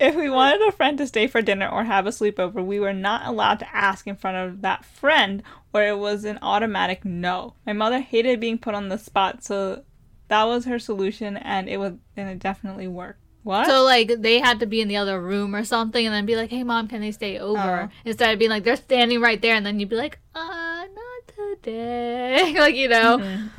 If we wanted a friend to stay for dinner or have a sleepover, we were not allowed to ask in front of that friend, or it was an automatic no. My mother hated being put on the spot, so that was her solution, and it was and it definitely worked. What? so like they had to be in the other room or something, and then be like, "Hey, mom, can they stay over?" Oh. Instead of being like they're standing right there, and then you'd be like, "Uh, not today," like you know, Mhm.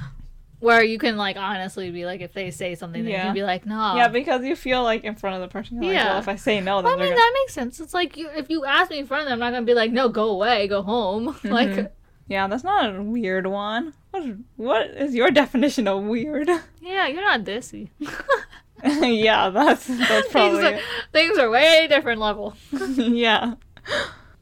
where you can like honestly be like, if they say something, then you Yeah. can be like, "No." yeah, because you feel like in front of the person. You're like, Yeah. well, if I say no, then Well, I mean gonna. that makes sense. It's like you, if you ask me in front of them, I'm not gonna be like, "No, go away, go home." like, Mhm. Yeah, that's not a weird one. What is, what is your definition of weird? yeah, you're not dissy. yeah, that's that's things, probably are, things are way different level. yeah.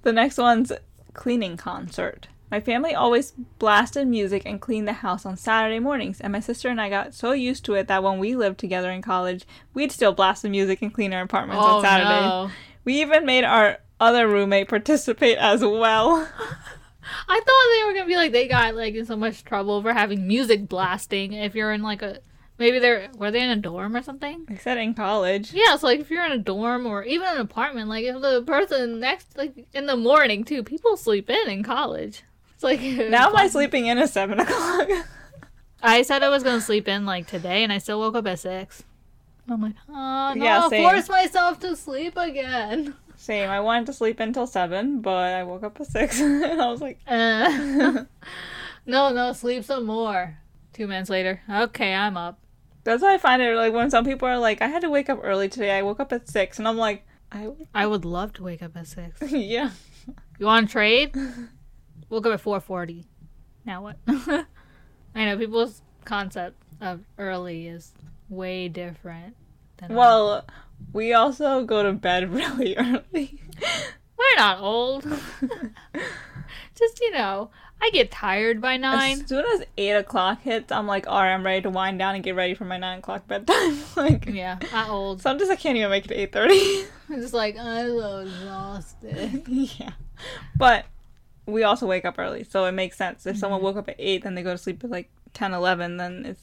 The next one's cleaning concert. My family always blasted music and cleaned the house on Saturday mornings, and my sister and I got so used to it that when we lived together in college, we'd still blast the music and clean our apartments Oh on Saturday. no! We even made our other roommate participate as well. I thought they were gonna be like they got like in so much trouble for having music blasting. If you're in like a maybe they're were they in a dorm or something? I said in college. Yeah, so like if you're in a dorm or even an apartment, like if the person next like in the morning too, people sleep in in college. It's like Now my sleeping in is seven o'clock. I said I was gonna sleep in like today, and I still woke up at six. I'm like, oh no, Yeah, I'll same. force myself to sleep again. Same. I wanted to sleep until seven, but I woke up at six, and I was like, Uh, no, no, sleep some more. Two minutes later, okay, I'm up. That's why I find it like when some people are like, I had to wake up early today. I woke up at six, and I'm like, I I would love to wake up at six. yeah. You want to trade? Woke up at four forty. Now what? I know people's concept of early is way different. Than Well, we also go to bed really early. we're not old. Just you know, I get tired by nine. As soon as eight o'clock hits, I'm like, all right, I'm ready to wind down and get ready for my nine o'clock bedtime. like, Yeah, not old. sometimes I can't even make it to eight thirty. I'm just like I'm so exhausted. yeah, but we also wake up early, so it makes sense. If someone Mm-hmm. woke up at eight, then they go to sleep at like 10, 11, then it's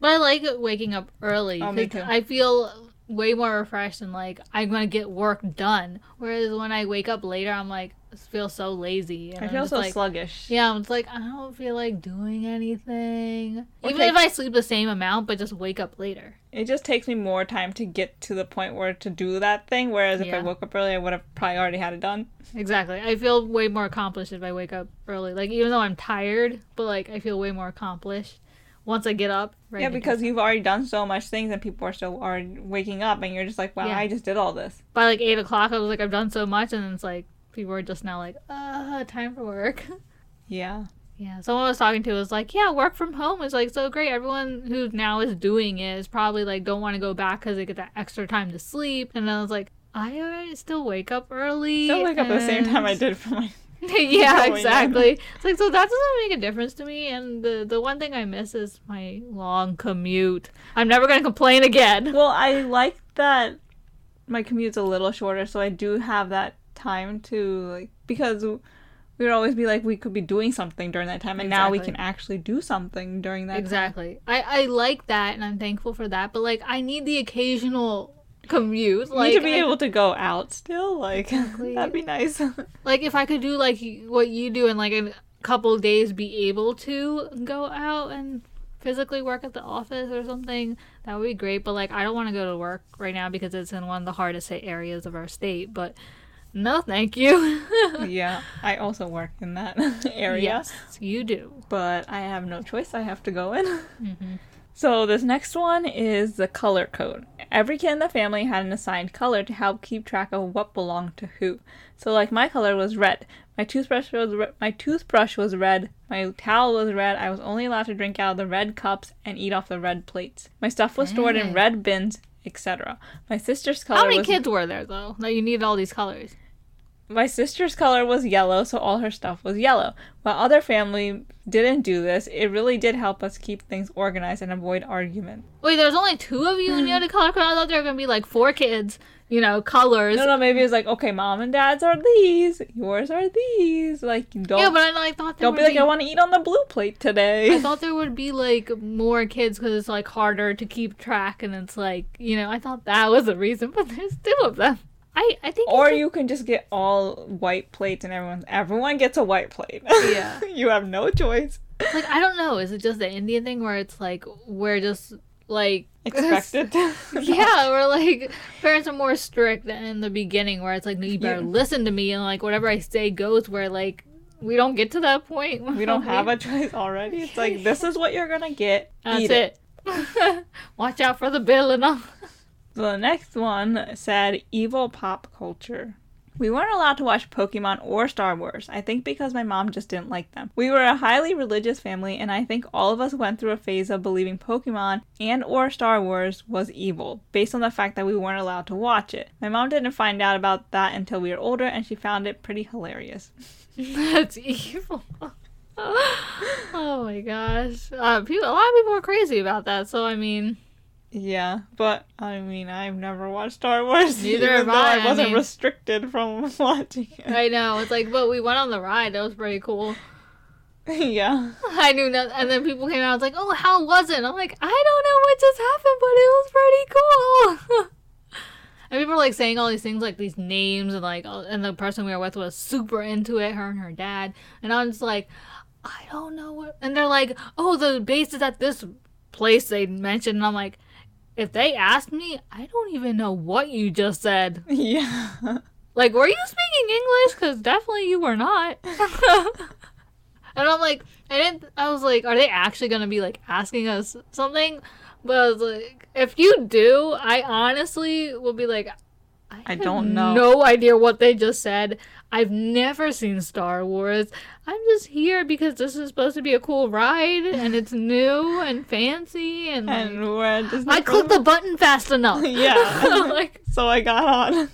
But I like waking up early. Oh, me too. I feel way more refreshed and like I'm gonna get work done. Whereas when I wake up later, I'm like feel so lazy. And I feel so like, sluggish. Yeah, I'm just like I don't feel like doing anything. Or Even take- if I sleep the same amount, but just wake up later. It just takes me more time to get to the point where to do that thing. Whereas if I woke up early, I would have probably already had it done. Exactly. I feel way more accomplished if I wake up early. Like even though I'm tired, but like I feel way more accomplished once I get up. Ready yeah, because you've already done so much things, and people are still already waking up, and you're just like, wow, Yeah. I just did all this. by like eight o'clock, I was like, I've done so much, and then it's like people are just now like, uh, time for work. Yeah. yeah, someone I was talking to was like, yeah, work from home is like so great. Everyone who now is doing it is probably like don't want to go back because they get that extra time to sleep. And then I was like, I still wake up early. Still wake up at the same time I did for my yeah, exactly. It's like so that doesn't make a difference to me. And the the one thing I miss is my long commute. I'm never gonna complain again. Well, I like that my commute's a little shorter, so I do have that time to like because we would always be like we could be doing something during that time, and now we can actually do something during that. time. Exactly. I I like that, and I'm thankful for that. But like, I need the occasional commute. Like need to be I- able to go out still. Like Exactly. that'd be nice. like if I could do like what you do in like a couple days, be able to go out and physically work at the office or something, that would be great. But like, I don't want to go to work right now because it's in one of the hardest hit areas of our state. But no, thank you. yeah, I also work in that area, yes, you do. but I have no choice. I have to go in. Mhm. So this next one is the color code. Every kid in the family had an assigned color to help keep track of what belonged to who. So like my color was red. My toothbrush was re- my toothbrush was red. My towel was red. I was only allowed to drink out of the red cups and eat off the red plates. My stuff was stored in red bins, etc. My sister's color How many was kids were there though that you needed all these colors? My sister's color was yellow, so all her stuff was yellow. While other family didn't do this, it really did help us keep things organized and avoid argument. Wait, there's only two of you and you had a color code. I thought there were gonna be like four kids. You know, colors. No, no, maybe it's like, okay, mom and dad's are these, yours are these. Like, don't, yeah, but I like thought there don't be like, I want to eat on the blue plate today. I thought there would be like more kids because it's like harder to keep track, and it's like you know I thought that was the reason, but there's two of them. I I think Or you can just get all white plates and everyone everyone gets a white plate. Yeah. you have no choice. like I don't know. Is it just the Indian thing where it's like we're just like Expected. yeah, we're like parents are more strict than in the beginning where it's like no, you better Yeah. listen to me and like whatever I say goes. Where like we don't get to that point. we don't have a choice already. It's like this is what you're gonna get. That's Eat it. Watch out for the bill and all. The next one said evil pop culture. We weren't allowed to watch Pokemon or Star Wars, I think because my mom just didn't like them. We were a highly religious family and I think all of us went through a phase of believing Pokemon and or Star Wars was evil based on the fact that we weren't allowed to watch it. My mom didn't find out about that until we were older and she found it pretty hilarious. That's evil. oh my gosh. Uh, people, a lot of people are crazy about that. So I mean, Yeah, but I mean, I've never watched Star Wars. Neither have I, I I wasn't mean- restricted from watching it. I know it's like, but we went on the ride. That was pretty cool. yeah. I knew nothing, and then people came out. I was like, "Oh, how was it?" And I'm like, "I don't know what just happened, but it was pretty cool." and people were like saying all these things, like these names, and like, and the person we were with was super into it. Her and her dad, and I'm just like, I don't know what. And they're like, "Oh, the base is at this place they mentioned," and I'm like. If they asked me, I don't even know what you just said. Yeah. Like, were you speaking English? Because definitely you were not. and I'm like, I didn't. I was like, are they actually gonna be like asking us something? But I was like, if you do, I honestly will be like, I, I don't know. No idea what they just said. I've never seen Star Wars. I'm just here because this is supposed to be a cool ride and it's new and fancy and, like, And Disney I clicked the button fast enough. Yeah. like, So I got on.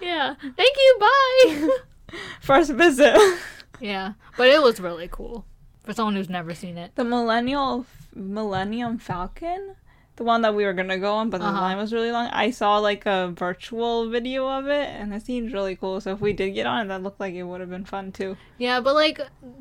yeah. Thank you. Bye. First visit. Yeah, but it was really cool for someone who's never seen it. The Millennial Millennium Falcon, the one that we were gonna go on, but the Uh-huh. line was really long. I saw like a virtual video of it, and it seemed really cool. So if we did get on it, that looked like it would have been fun too. Yeah, but like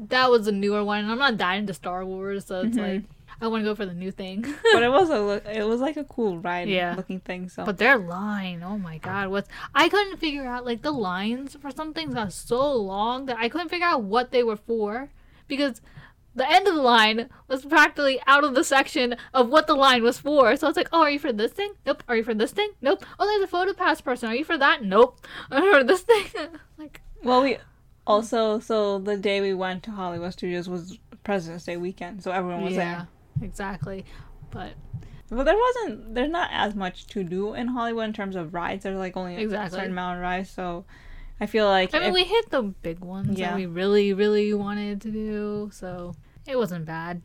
that was a newer one, and I'm not dying to Star Wars, so it's Mhm. like I want to go for the new thing. But it was a it was like a cool ride Yeah. looking thing. So But their line, oh my god, what's I couldn't figure out like the lines for some things got so long that I couldn't figure out what they were for because the end of the line was practically out of the section of what the line was for. So it's like, oh, are you for this thing? Nope. Are you for this thing? Nope. Oh, there's a photo pass person. Are you for that? Nope. Are you for this thing? like, well, we mm. also so the day we went to Hollywood Studios was President's Day weekend, so everyone was there. yeah, there. exactly. But Well, there wasn't. There's not as much to do in Hollywood in terms of rides. There's like only a certain amount of rides, so I feel like I mean, if- we hit the big ones Yeah. that we really, really wanted to do, so it wasn't bad.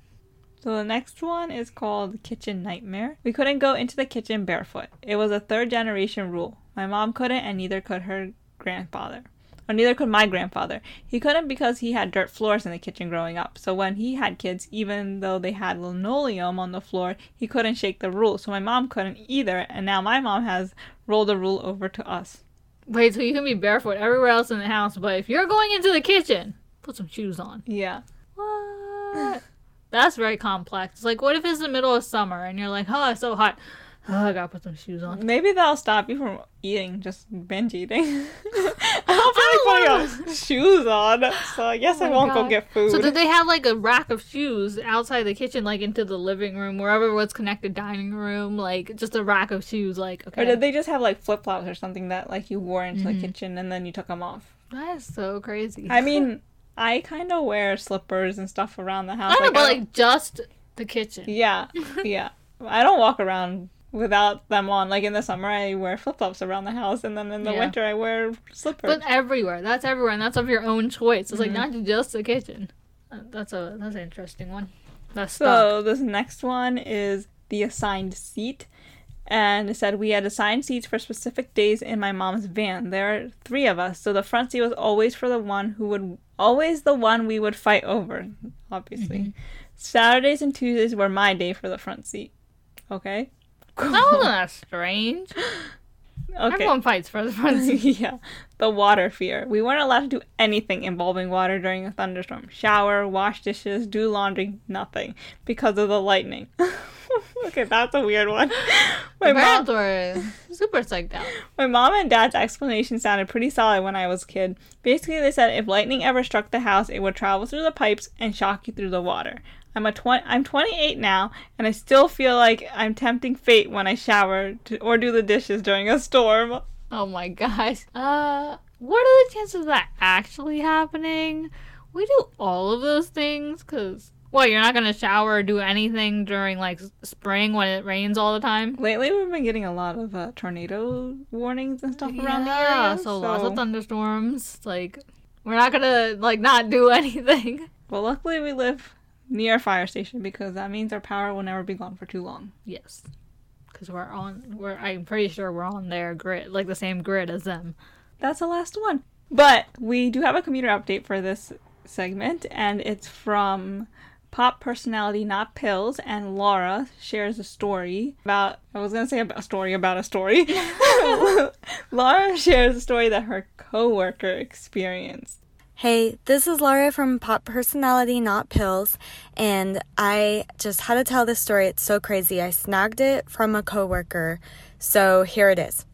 So the next one is called Kitchen Nightmare. We couldn't go into the kitchen barefoot. It was a third generation rule. My mom couldn't and neither could her grandfather. or neither could my grandfather. He couldn't because he had dirt floors in the kitchen growing up. So when he had kids, even though they had linoleum on the floor, he couldn't shake the rule. So my mom couldn't either, and now my mom has rolled the rule over to us. Wait, so you can be barefoot everywhere else in the house, but if you're going into the kitchen, put some shoes on. Yeah. What? That's very complex. Like, what if it's the middle of summer and you're like, oh, it's so hot. Oh, I gotta put some shoes on. Maybe that'll stop you from eating, just binge eating. I don't feel like putting shoes on, so I guess I Oh my won't go get food. So did they have like a rack of shoes outside the kitchen, like into the living room, wherever was connected dining room, like just a rack of shoes, like okay. Or did they just have like flip flops or something that like you wore into Mm-hmm. the kitchen and then you took them off? That is so crazy. I mean, I kind of wear slippers and stuff around the house. I know, but I like just the kitchen. yeah, yeah. I don't walk around without them on. Like in the summer, I wear flip flops around the house, and then in the Yeah. winter, I wear slippers. But everywhere. That's everywhere, and that's of your own choice. It's like Mm-hmm. not just the kitchen. Uh, That's a that's an interesting one. That's stuck. So this next one is the assigned seat. And it said we had assigned seats for specific days in my mom's van. There are three of us, so the front seat was always for the one who would always the one we would fight over, obviously. Saturdays and Tuesdays were my day for the front seat. Okay? That oh, wasn't that strange. Okay. Everyone fights for the seat. yeah. The water fear. We weren't allowed to do anything involving water during a thunderstorm. Shower, wash dishes, do laundry, nothing. Because of the lightning. okay, that's a weird one. My My mom, parents were super psyched out. my mom and dad's explanation sounded pretty solid when I was a kid. Basically, they said if lightning ever struck the house, it would travel through the pipes and shock you through the water. I'm a twen- I'm 28 now, and I still feel like I'm tempting fate when I shower to- or do the dishes during a storm. Oh my gosh. Uh, what are the chances of that actually happening? We do all of those things because. What, you're not gonna shower or do anything during like spring when it rains all the time? Lately, we've been getting a lot of uh, tornado warnings and stuff around the Yeah, area. so lots of thunderstorms. Like, we're not gonna like not do anything. Well, luckily, we live near a fire station because that means our power will never be gone for too long. Yes, because we're on. We're. I'm pretty sure we're on their grid, like the same grid as them. That's the last one. But we do have a commuter update for this segment, and it's from pop personality Not Pills, and Laura shares a story about. I was gonna say a story about a story. Laura shares a story that her coworker experienced. Hey, this is Laura from Pop Personality Not Pills, and I just had to tell this story. It's so crazy. I snagged it from a coworker. So here it is.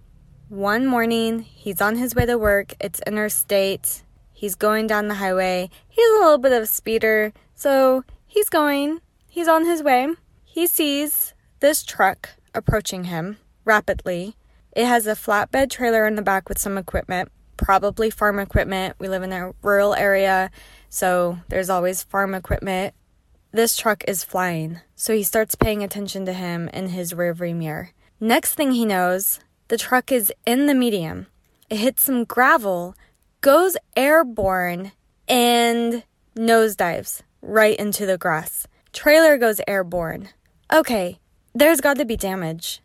One morning, he's on his way to work. It's interstate. He's going down the highway. He's a little bit of a speeder, so he's going. He's on his way. He sees this truck approaching him rapidly. It has a flatbed trailer in the back with some equipment, probably farm equipment. We live in a rural area, so there's always farm equipment. This truck is flying, so he starts paying attention to him in his rearview mirror. Next thing he knows, the truck is in the medium. It hits some gravel, goes airborne, and nosedives right into the grass. Trailer goes airborne. Okay, there's got to be damage.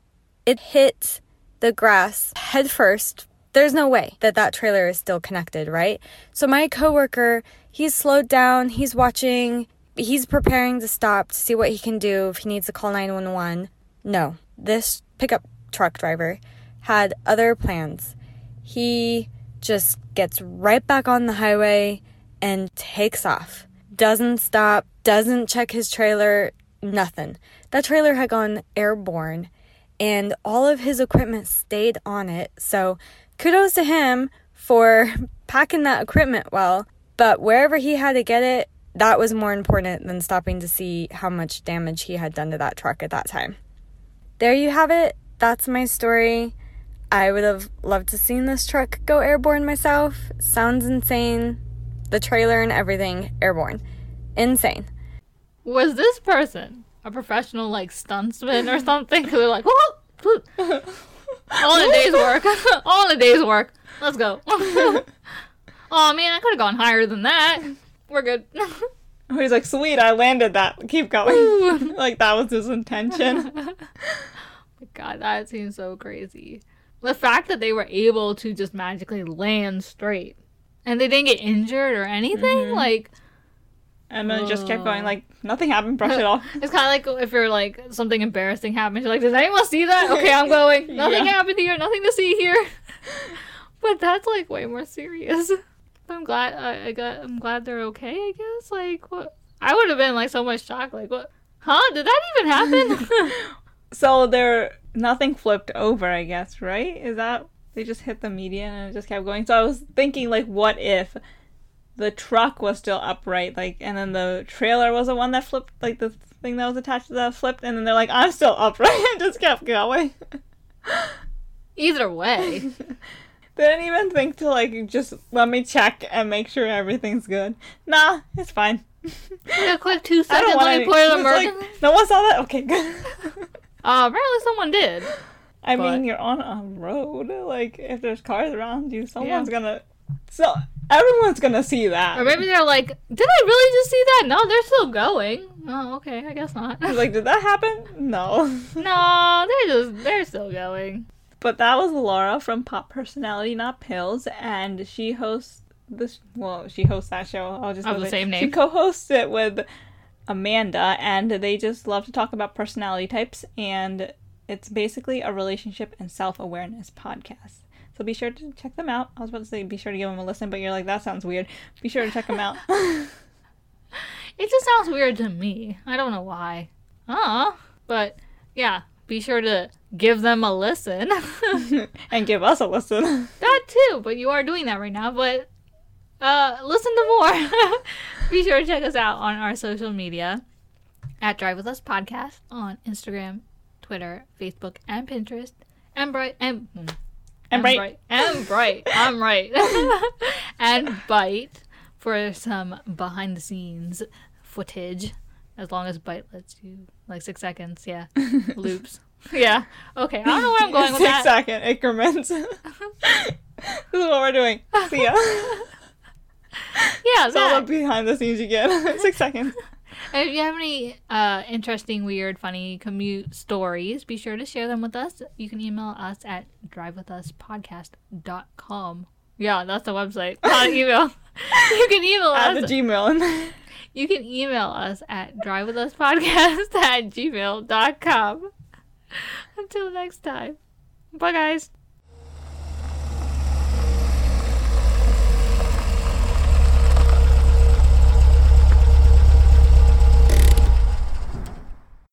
It hit the grass head first. There's no way that that trailer is still connected, right? So my coworker, he's slowed down, he's watching, he's preparing to stop to see what he can do if he needs to call 911. No, this pickup truck driver had other plans. He just gets right back on the highway and takes off. Doesn't stop, doesn't check his trailer, nothing. That trailer had gone airborne and all of his equipment stayed on it. So kudos to him for packing that equipment well. But wherever he had to get it, that was more important than stopping to see how much damage he had done to that truck at that time. There you have it. That's my story. I would have loved to seen this truck go airborne myself. Sounds insane. The trailer and everything airborne. Insane. Was this person a professional like stuntsman or something? 'Cause they're like, whoop, whoop. all in a day's work, all in a day's work. Let's go. oh man, I could have gone higher than that. We're good. He's like, sweet, I landed that. Keep going. like that was his intention. My God, that seems so crazy. The fact that they were able to just magically land straight and they didn't get injured or anything. Mhm. Like And then it just kept going like nothing happened. Brush it off. it's kind of like if you're like something embarrassing happens, you're like, does anyone see that? Okay, I'm going. Nothing Yeah. happened here. Nothing to see here. but that's like way more serious. I'm glad. I, I got. I'm glad they're okay. I guess. Like what? I would have been like so much shocked. Like what? Huh? Did that even happen? So there, nothing flipped over. I guess right? Is that they just hit the median and it just kept going? So I was thinking like, what if the truck was still upright, like, and then the trailer was the one that flipped, like the thing that was attached to that flipped, and then they're like, I'm still upright, and just kept going. Either way. They didn't even think to like just let me check and make sure everything's good. Nah, it's fine. A quick two I seconds. Let me pour the it's like, no one saw that. Okay, good. Uh, apparently someone did. I But- mean, you're on a road. Like, if there's cars around you, someone's Yeah. gonna. So everyone's gonna see that. Or maybe they're like, did I really just see that? No, they're still going. Oh, okay. I guess not. like, did that happen? No. no, they're just they're still going. But that was Laura from Pop Personality Not Pills, and she hosts this. Well, she hosts that show. I'll just Of go the same She co-hosts it with Amanda, and they just love to talk about personality types, and it's basically a relationship and self-awareness podcast. So be sure to check them out. I was about to say be sure to give them a listen, but you're like that sounds weird. Be sure to check them out. It just sounds weird to me. I don't know why. Uh, but yeah, be sure to give them a listen. and give us a listen. that too, but you are doing that right now. But uh, listen to more. be sure to check us out on our social media at Drive With Us Podcast on Instagram, Twitter, Facebook, and Pinterest. And bright and mm, And Bright. and bright. I'm right. and Byte for some behind the scenes footage. As long as Byte lets you like six seconds, yeah. Loops. Yeah. Okay. I don't know where I'm going with Six that. second increments. this is what we're doing. See ya. Yeah, That's all that. the behind the scenes you get. Six seconds. If you have any uh, interesting, weird, funny commute stories, be sure to share them with us. You can email us at drivewithuspodcast.com. Yeah, that's the website. Not email. you can email Add us. the Gmail. You can email us at drivewithuspodcast at gmail.com. Until next time. Bye, guys.